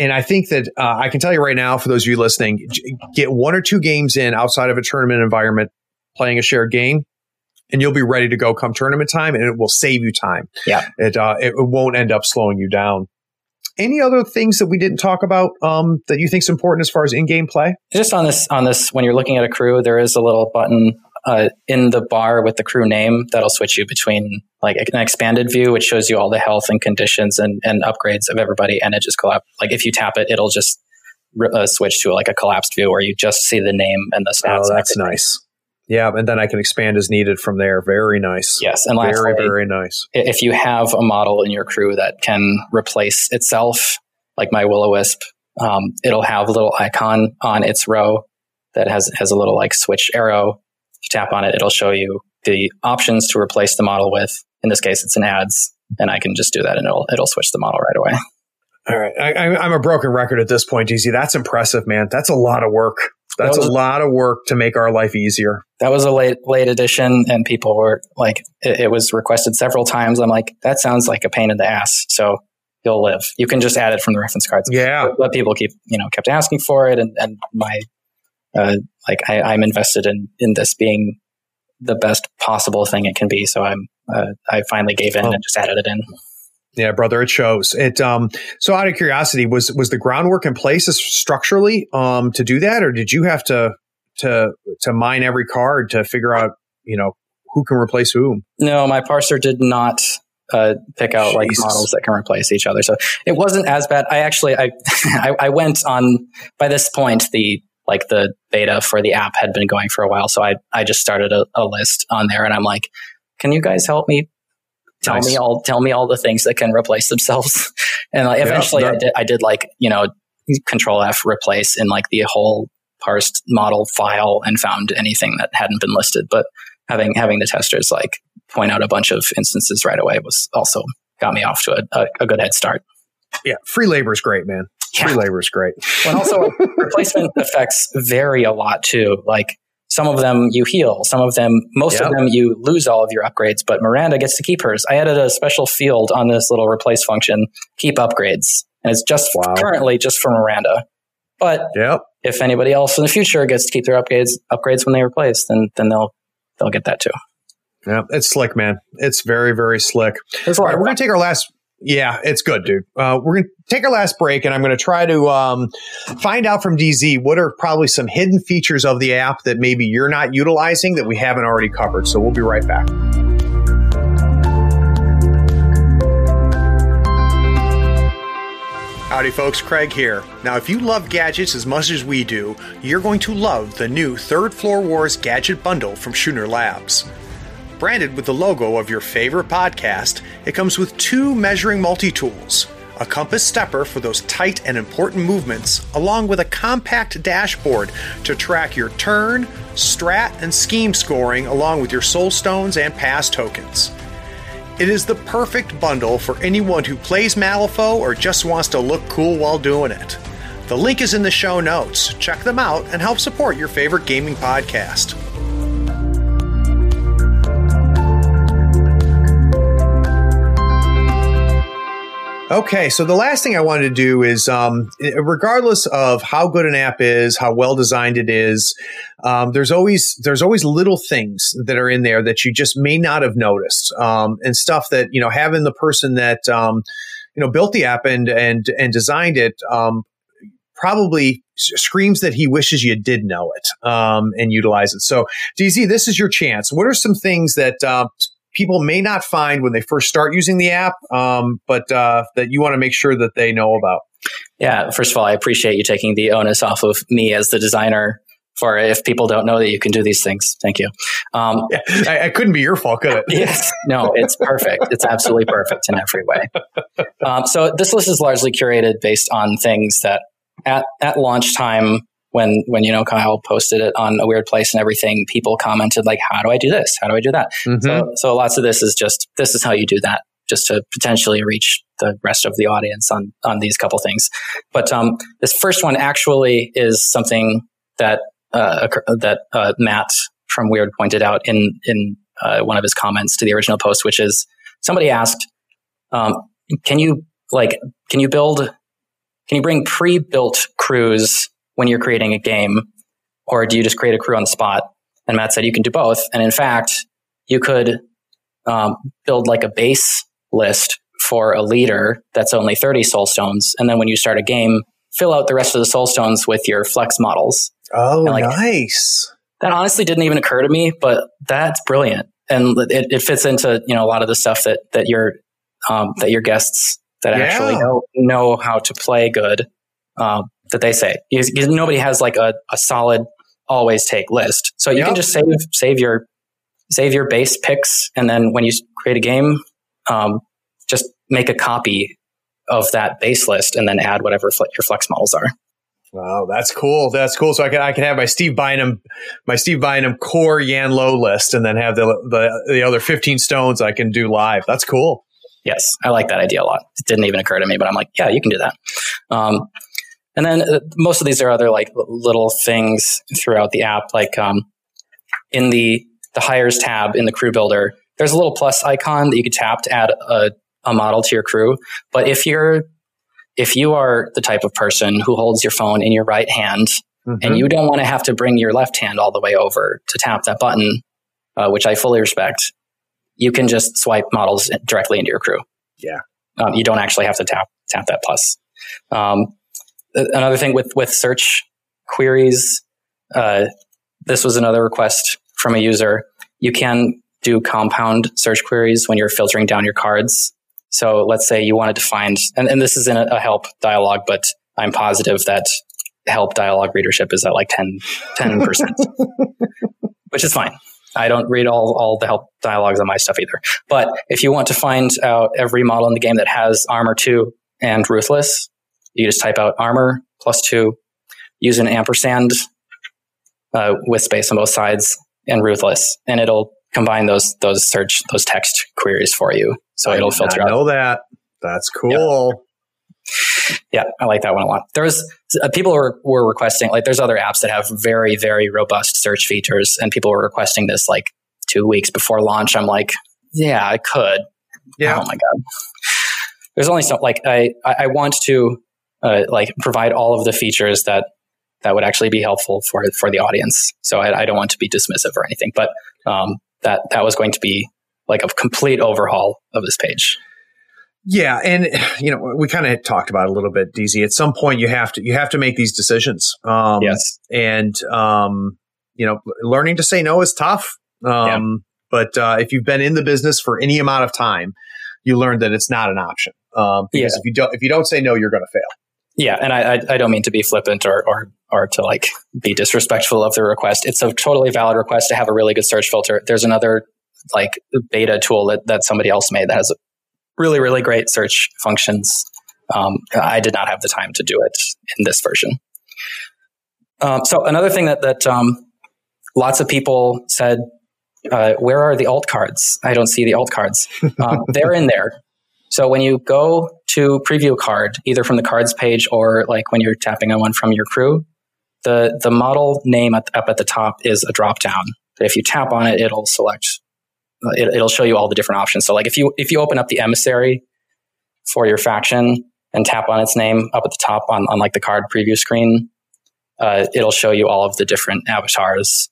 And I think that uh, I can tell you right now, for those of you listening, get one or two games in outside of a tournament environment, playing a shared game, and you'll be ready to go come tournament time, and it will save you time. Yeah. it uh, it won't end up slowing you down. Any other things that we didn't talk about um, that you think is important as far as in-game play? Just on this on this when you're looking at a crew, there is a little button uh, in the bar with the crew name that'll switch you between like an expanded view, which shows you all the health and conditions and, and upgrades of everybody, and it just collapse. Like if you tap it, it'll just uh, switch to like a collapsed view where you just see the name and the stats. Oh, that's nice. Yeah, and then I can expand as needed from there. Very nice. Yes, and very lastly, very nice. if you have a model in your crew that can replace itself, like my will o wisp, um, it'll have a little icon on its row that has has a little like switch arrow. If you tap on it, it'll show you the options to replace the model with. In this case, it's an ads, and I can just do that, and it'll it'll switch the model right away. All right, I, I'm a broken record at this point, DZ. That's impressive, man. That's a lot of work. That's That a lot of work to make our life easier. That was a late late edition, and people were like, it, it was requested several times. I'm like, that sounds like a pain in the ass. So you'll live. You can just add it from the reference cards. Yeah. but, but people keep you know kept asking for it and and my uh, like I, I'm invested in in this being the best possible thing it can be. So I'm uh, I finally gave in Oh. and just added it in. Yeah, brother, it shows. It um so out of curiosity, was was the groundwork in place structurally um to do that or did you have to to to mine every card to figure out, you know, who can replace whom? No, my parser did not uh, pick out like models that can replace each other. So it wasn't as bad. I actually I, (laughs) I I went on by this point the like the beta for the app had been going for a while. So I I just started a, a list on there and I'm like, can you guys help me? Tell Nice. me all tell me all the things that can replace themselves. (laughs) and like, Yeah, eventually I did I did like, you know, control F replace in like the whole parsed model file and found anything that hadn't been listed. But having having the testers like point out a bunch of instances right away was also got me off to a, a, a good head start. Yeah, free labor is great, man. Free Yeah. labor is great. And also replacement (laughs) effects vary a lot too. Like some of them you heal, some of them, most Yep. of them you lose all of your upgrades, but Miranda gets to keep hers. I added a special field on this little replace function, keep upgrades, and it's just Wow. currently just for Miranda. But Yep. if anybody else in the future gets to keep their upgrades upgrades when they replace, then then they'll they'll get that too. Yeah, it's slick, man. It's very, very slick. All right, we're gonna take our last. Yeah, it's good, dude. Uh, we're gonna take our last break, and I'm gonna try to um, find out from DZ what are probably some hidden features of the app that maybe you're not utilizing that we haven't already covered. So we'll be right back. Howdy, folks. Craig here. Now, if you love gadgets as much as we do, you're going to love the new Third Floor Wars Gadget Bundle from Schooner Labs. Branded with the logo of your favorite podcast, it comes with two measuring multi tools a compass stepper for those tight and important movements, along with a compact dashboard to track your turn, strat, and scheme scoring, along with your soul stones and pass tokens. It is the perfect bundle for anyone who plays Malifaux or just wants to look cool while doing it. The link is in the show notes. Check them out and help support your favorite gaming podcast. Okay, so the last thing I wanted to do is, um, regardless of how good an app is, how well designed it is, um, there's always there's always little things that are in there that you just may not have noticed, um, and stuff that you know having the person that um, you know built the app and and and designed it um, probably screams that he wishes you did know it um, and utilize it. So, DZ, this is your chance. What are some things that uh, people may not find when they first start using the app, um, but uh, that you want to make sure that they know about? Yeah, first of all, I appreciate you taking the onus off of me as the designer for if people don't know that you can do these things. Thank you. Um, yeah, (laughs) I, I, couldn't be your fault, could it? yes. No, it's perfect. It's absolutely perfect in every way. Um, so this list is largely curated based on things that at, at launch time when when you know Kyle posted it on a Wyrd place and everything, people commented like, "How do I do this? How do I do that?" Mm-hmm. So so lots of this is just this is how you do that, just to potentially reach the rest of the audience on on these couple things. But um, this first one actually is something that uh, that uh, Matt from Wyrd pointed out in in uh, one of his comments to the original post, which is somebody asked, um, "Can you like can you build?" Can you bring pre-built crews when you're creating a game? Or do you just create a crew on the spot? And Matt said you can do both. And in fact, you could um, build like a base list for a leader that's only 30 soul stones. And then when you start a game, fill out the rest of the soul stones with your flex models. Oh, like, nice. That honestly didn't even occur to me, but that's brilliant. And it, it fits into, you know, a lot of the stuff that, that your, um, that your guests that yeah. actually know, know how to play good um, that they say. Because, nobody has like a, a, solid always take list. So you yep. can just save save your save your base picks, and then when you create a game, um, just make a copy of that base list, and then add whatever fl- your flex models are. Wow, that's cool. That's cool. So I can I can have my Steve Bynum my Steve Bynum core Yan Lo list, and then have the the the other fifteen stones I can do live. That's cool. Yes, I like that idea a lot. It didn't even occur to me, but I'm like, yeah, you can do that. Um, and then uh, most of these are other like little things throughout the app, like um, in the the hires tab in the crew builder. There's a little plus icon that you could tap to add a, a model to your crew. But if you're if you are the type of person who holds your phone in your right hand mm-hmm. and you don't want to have to bring your left hand all the way over to tap that button, uh, which I fully respect, you can just swipe models directly into your crew. Yeah, um, you don't actually have to tap tap that plus. Um, another thing with with search queries, uh, this was another request from a user. You can do compound search queries when you're filtering down your cards. So let's say you wanted to find, and, and this is in a, a help dialog, but I'm positive that help dialog readership is at like 10, (laughs) percent which is fine. I don't read all, all the help dialogues on my stuff either. But if you want to find out every model in the game that has armor two and ruthless, you just type out armor plus two, use an ampersand uh, with space on both sides, and ruthless, and it'll combine those those search those text queries for you. So I it'll filter. I know that. That's cool. Yeah, I like that one a lot. There's uh, people were, were requesting like there's other apps that have very very robust search features, and people were requesting this like two weeks before launch. I'm like, yeah, I could. Yeah. Oh my god. There's only so like I I want to uh, like provide all of the features that that would actually be helpful for for the audience. So I, I don't want to be dismissive or anything, but um, that that was going to be like a complete overhaul of this page. Yeah, and (sighs) you know we kind of talked about it a little bit, DZ. At some point, you have to you have to make these decisions. Um, yes, and um, you know, learning to say no is tough. Um, yeah. But uh, if you've been in the business for any amount of time, you learn that it's not an option. Um, because yeah. if you don't if you don't say no, you're going to fail. Yeah, and I, I, I don't mean to be flippant or, or or to like be disrespectful of the request. It's a totally valid request to have a really good search filter. There's another like beta tool that, that somebody else made that has really really great search functions. Um, I did not have the time to do it in this version. Um, so another thing that that um, lots of people said, uh, "Where are the alt cards? I don't see the alt cards." (laughs) Um, they're in there. So when you go to preview card, either from the cards page or like when you're tapping on one from your crew, the the model name up at the top is a drop down. If you tap on it, it'll select. It, it'll show you all the different options. So like if you if you open up the emissary for your faction and tap on its name up at the top on, on like the card preview screen, uh, it'll show you all of the different avatars.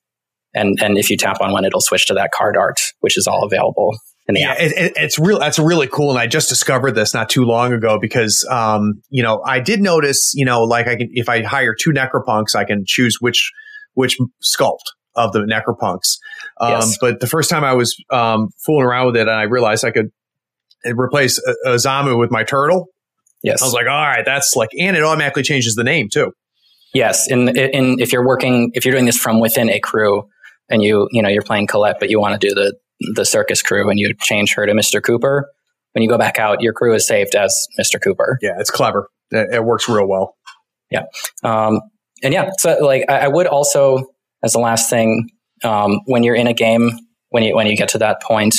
And, and if you tap on one, it'll switch to that card art, which is all available in the yeah, app. It, it's real. That's really cool. And I just discovered this not too long ago because, um, you know, I did notice, you know, like I can, if I hire two necropunks, I can choose which, which sculpt of the necropunks. Um, yes. but the first time I was, um, fooling around with it and I realized I could replace a, a Zamu with my turtle. Yes. I was like, all right, that's like, and it automatically changes the name too. Yes, in, in if you're working if you're doing this from within a crew and you you know you're playing Colette, but you want to do the the circus crew and you change her to Mr. Cooper, when you go back out, your crew is saved as Mr. Cooper. Yeah, it's clever. It, it works real well. Yeah, um, and yeah, so like I, I, would also, as the last thing, um, when you're in a game, when you when you get to that point,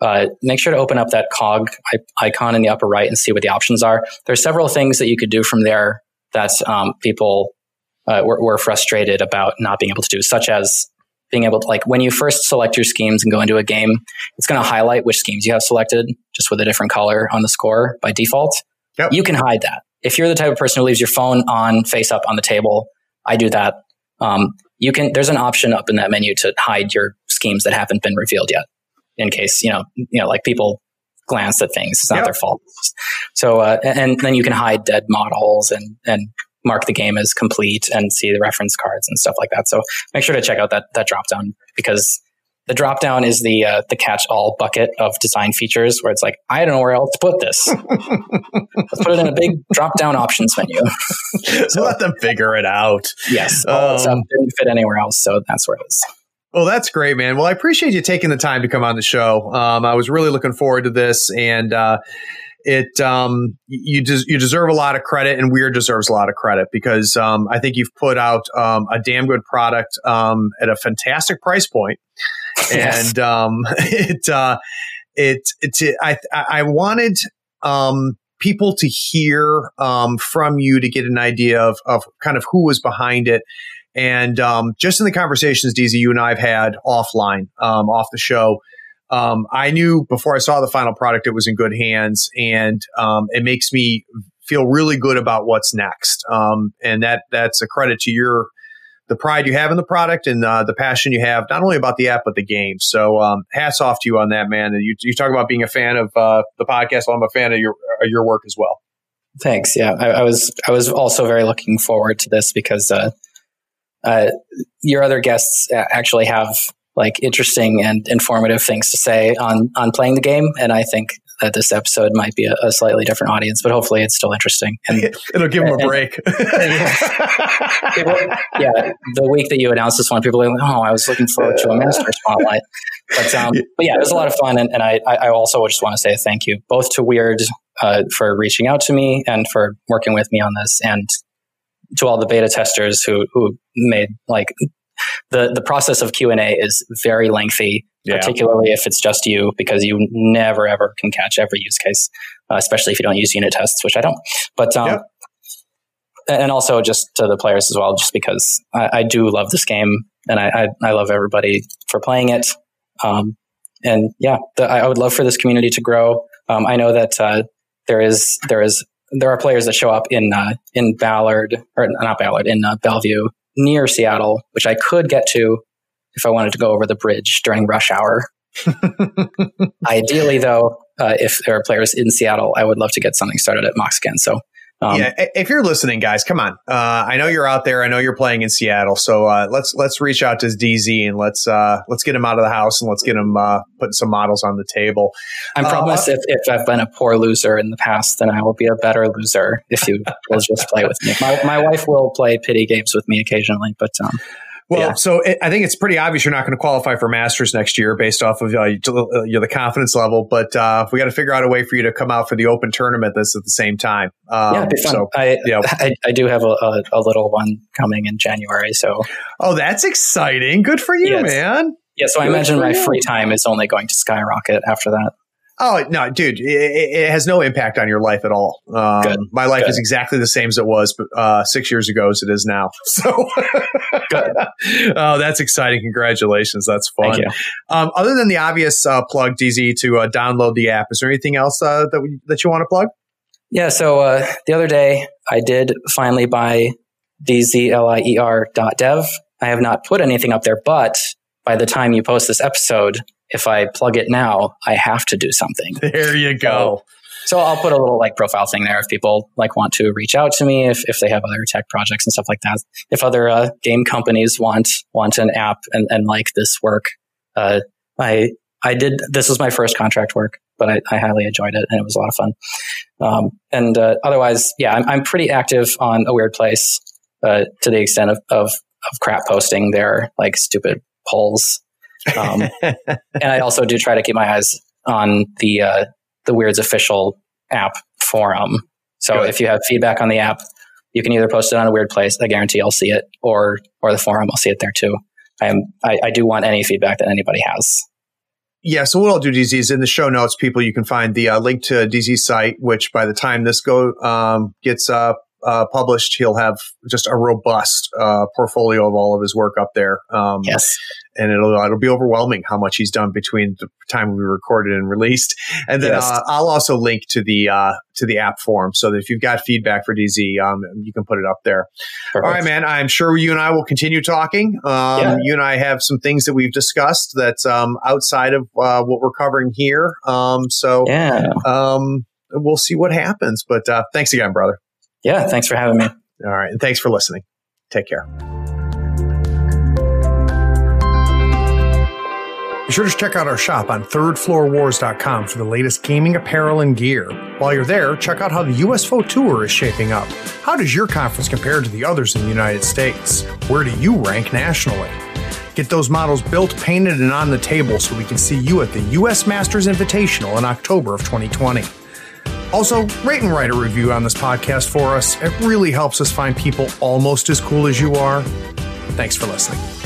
uh, make sure to open up that cog icon in the upper right and see what the options are. There's several things that you could do from there that um, people uh, were, were frustrated about not being able to do, such as being able to like when you first select your schemes and go into a game, it's going to highlight which schemes you have selected just with a different color on the score by default. Yep. You can hide that. If you're the type of person who leaves your phone on face up on the table, I do that. Um, you can, there's an option up in that menu to hide your schemes that haven't been revealed yet in case, you know, you know, like people glance at things. It's not yep. their fault. So, uh, and then you can hide dead models and, and mark the game as complete and see the reference cards and stuff like that. So make sure to check out that that drop down because the drop down is the uh, the catch all bucket of design features where it's like I don't know where else to put this. (laughs) Let's put it in a big drop down options menu. (laughs) so let them figure it out. Yes, all um, stuff didn't fit anywhere else, so that's where it is. Well, that's great, man. Well, I appreciate you taking the time to come on the show. Um, I was really looking forward to this, and uh, it um, you des- you deserve a lot of credit, and Wyrd deserves a lot of credit because um, I think you've put out um, a damn good product um, at a fantastic price point, yes. and um, (laughs) it uh, it it I I wanted um, people to hear from you to get an idea of of kind of who was behind it. And just in the conversations, DZ, you and I have had offline, off the show, um, I knew before I saw the final product, it was in good hands, and um, it makes me feel really good about what's next. Um, and that that's a credit to your the pride you have in the product and uh, the passion you have not only about the app but the game. So um, hats off to you on that, man. You, you talk about being a fan of uh, the podcast. Well, I'm a fan of your uh, your work as well. Thanks. Yeah, I, I, was I was also very looking forward to this because uh, uh, your other guests actually have like interesting and informative things to say on on playing the game. And I think that this episode might be a, a slightly different audience, but hopefully it's still interesting. And (laughs) it'll give them a break. And, (laughs) yeah. yeah, the week that you announced this one, people were like, "Oh, I was looking forward to a master spotlight." But um, but yeah, it was a lot of fun, and, and I I also just want to say thank you both to Wyrd uh, for reaching out to me and for working with me on this, and to all the beta testers who who made like the the process of Q and A is very lengthy, yeah. particularly if it's just you, because you never ever can catch every use case, uh, especially if you don't use unit tests, which I don't. But um, and also just to the players as well, just because I, I do love this game and I, I, I love everybody for playing it. Um, and yeah, the, I would love for this community to grow. Um, I know that uh, there is there is there are players that show up in uh, in Ballard or not Ballard in uh, Bellevue near Seattle, which I could get to if I wanted to go over the bridge during rush hour. (laughs) ideally, though, uh, if there are players in Seattle, I would love to get something started at Mox again. So um, yeah, if you're listening, guys, come on. Uh, I know you're out there. I know you're playing in Seattle. So uh, let's let's reach out to DZ and let's uh, let's get him out of the house and let's get him uh, putting some models on the table. I uh, promise, if, if I've been a poor loser in the past, then I will be a better loser if you (laughs) will just play with me. My, my wife will play pity games with me occasionally, but um, well, yeah. so it, I think it's pretty obvious you're not going to qualify for Masters next year based off of uh, you know, the confidence level. But uh, we got to figure out a way for you to come out for the Open tournament that's at the same time. Um, yeah, so I, yeah. I, I, do have a, a, a, little one coming in January. So oh, that's exciting! Good for you, man. Yeah, so Good I imagine my you. free time is only going to skyrocket after that. Oh no, dude! It, it, has no impact on your life at all. Um, my life Good. is exactly the same as it was uh, six years ago as it is now. (laughs) So, (laughs) oh, that's exciting! Congratulations, that's fun. Um, other than the obvious uh, plug, DZ, to uh, download the app, is there anything else uh, that we, that you want to plug? Yeah. So uh, the other day, I did finally buy dzlier.dev. I have not put anything up there, but by the time you post this episode, if I plug it now, I have to do something. There you go. So, so I'll put a little like profile thing there if people like want to reach out to me if, if they have other tech projects and stuff like that. If other uh, game companies want want an app and, and like this work, uh, I I did this was my first contract work, but I, I highly enjoyed it and it was a lot of fun. Um, and uh, otherwise, yeah, I'm, I'm pretty active on a Wyrd place uh, to the extent of, of of crap posting their like stupid polls um, (laughs) and I also do try to keep my eyes on the uh, the Wyrd's official app forum. So Good. if you have feedback on the app, you can either post it on a Wyrd place. I guarantee I'll see it, or or the forum, I'll see it there too. I am I, I do want any feedback that anybody has. Yeah, so what I'll do, DZ, is in the show notes, people, you can find the uh, link to DZ's site, which by the time this go um, gets uh, uh, published, he'll have just a robust uh, portfolio of all of his work up there. Um, yes and it'll it'll be overwhelming how much he's done between the time we recorded and released. And then yes. uh, I'll also link to the uh, to the app form so that if you've got feedback for DZ, um, you can put it up there. Perfect. All right, man. I'm sure you and I will continue talking. Um, yeah. You and I have some things that we've discussed that's um, outside of uh, what we're covering here. Um, so yeah. Um, we'll see what happens. But uh, thanks again, brother. Yeah, thanks for having me. All right, and thanks for listening. Take care. Be sure to check out our shop on thirdfloorwars.com for the latest gaming apparel and gear. While you're there, check out how the USFO Tour is shaping up. How does your conference compare to the others in the United States? Where do you rank nationally? Get those models built, painted, and on the table so we can see you at the US Masters Invitational in October of 2020. Also, rate and write a review on this podcast for us. It really helps us find people almost as cool as you are. Thanks for listening.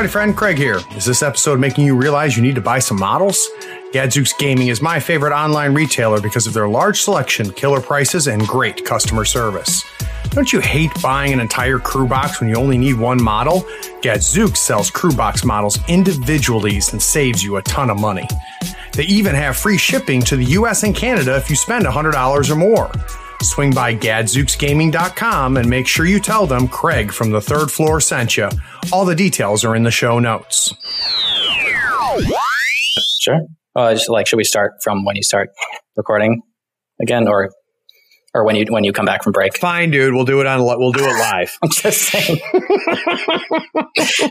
Howdy, friend. Craig here. Is this episode making you realize you need to buy some models? Gadzooks Gaming is my favorite online retailer because of their large selection, killer prices, and great customer service. Don't you hate buying an entire crew box when you only need one model? Gadzooks sells crew box models individually and saves you a ton of money. They even have free shipping to the US and Canada if you spend $100 or more. Swing by gadzooksgaming.com and make sure you tell them Craig from the third floor sent you. All the details are in the show notes. Sure. Uh, just like, should we start from when you start recording again, or or when you when you come back from break? Fine, dude. We'll do it on. We'll do it live. (laughs) I'm just saying. (laughs)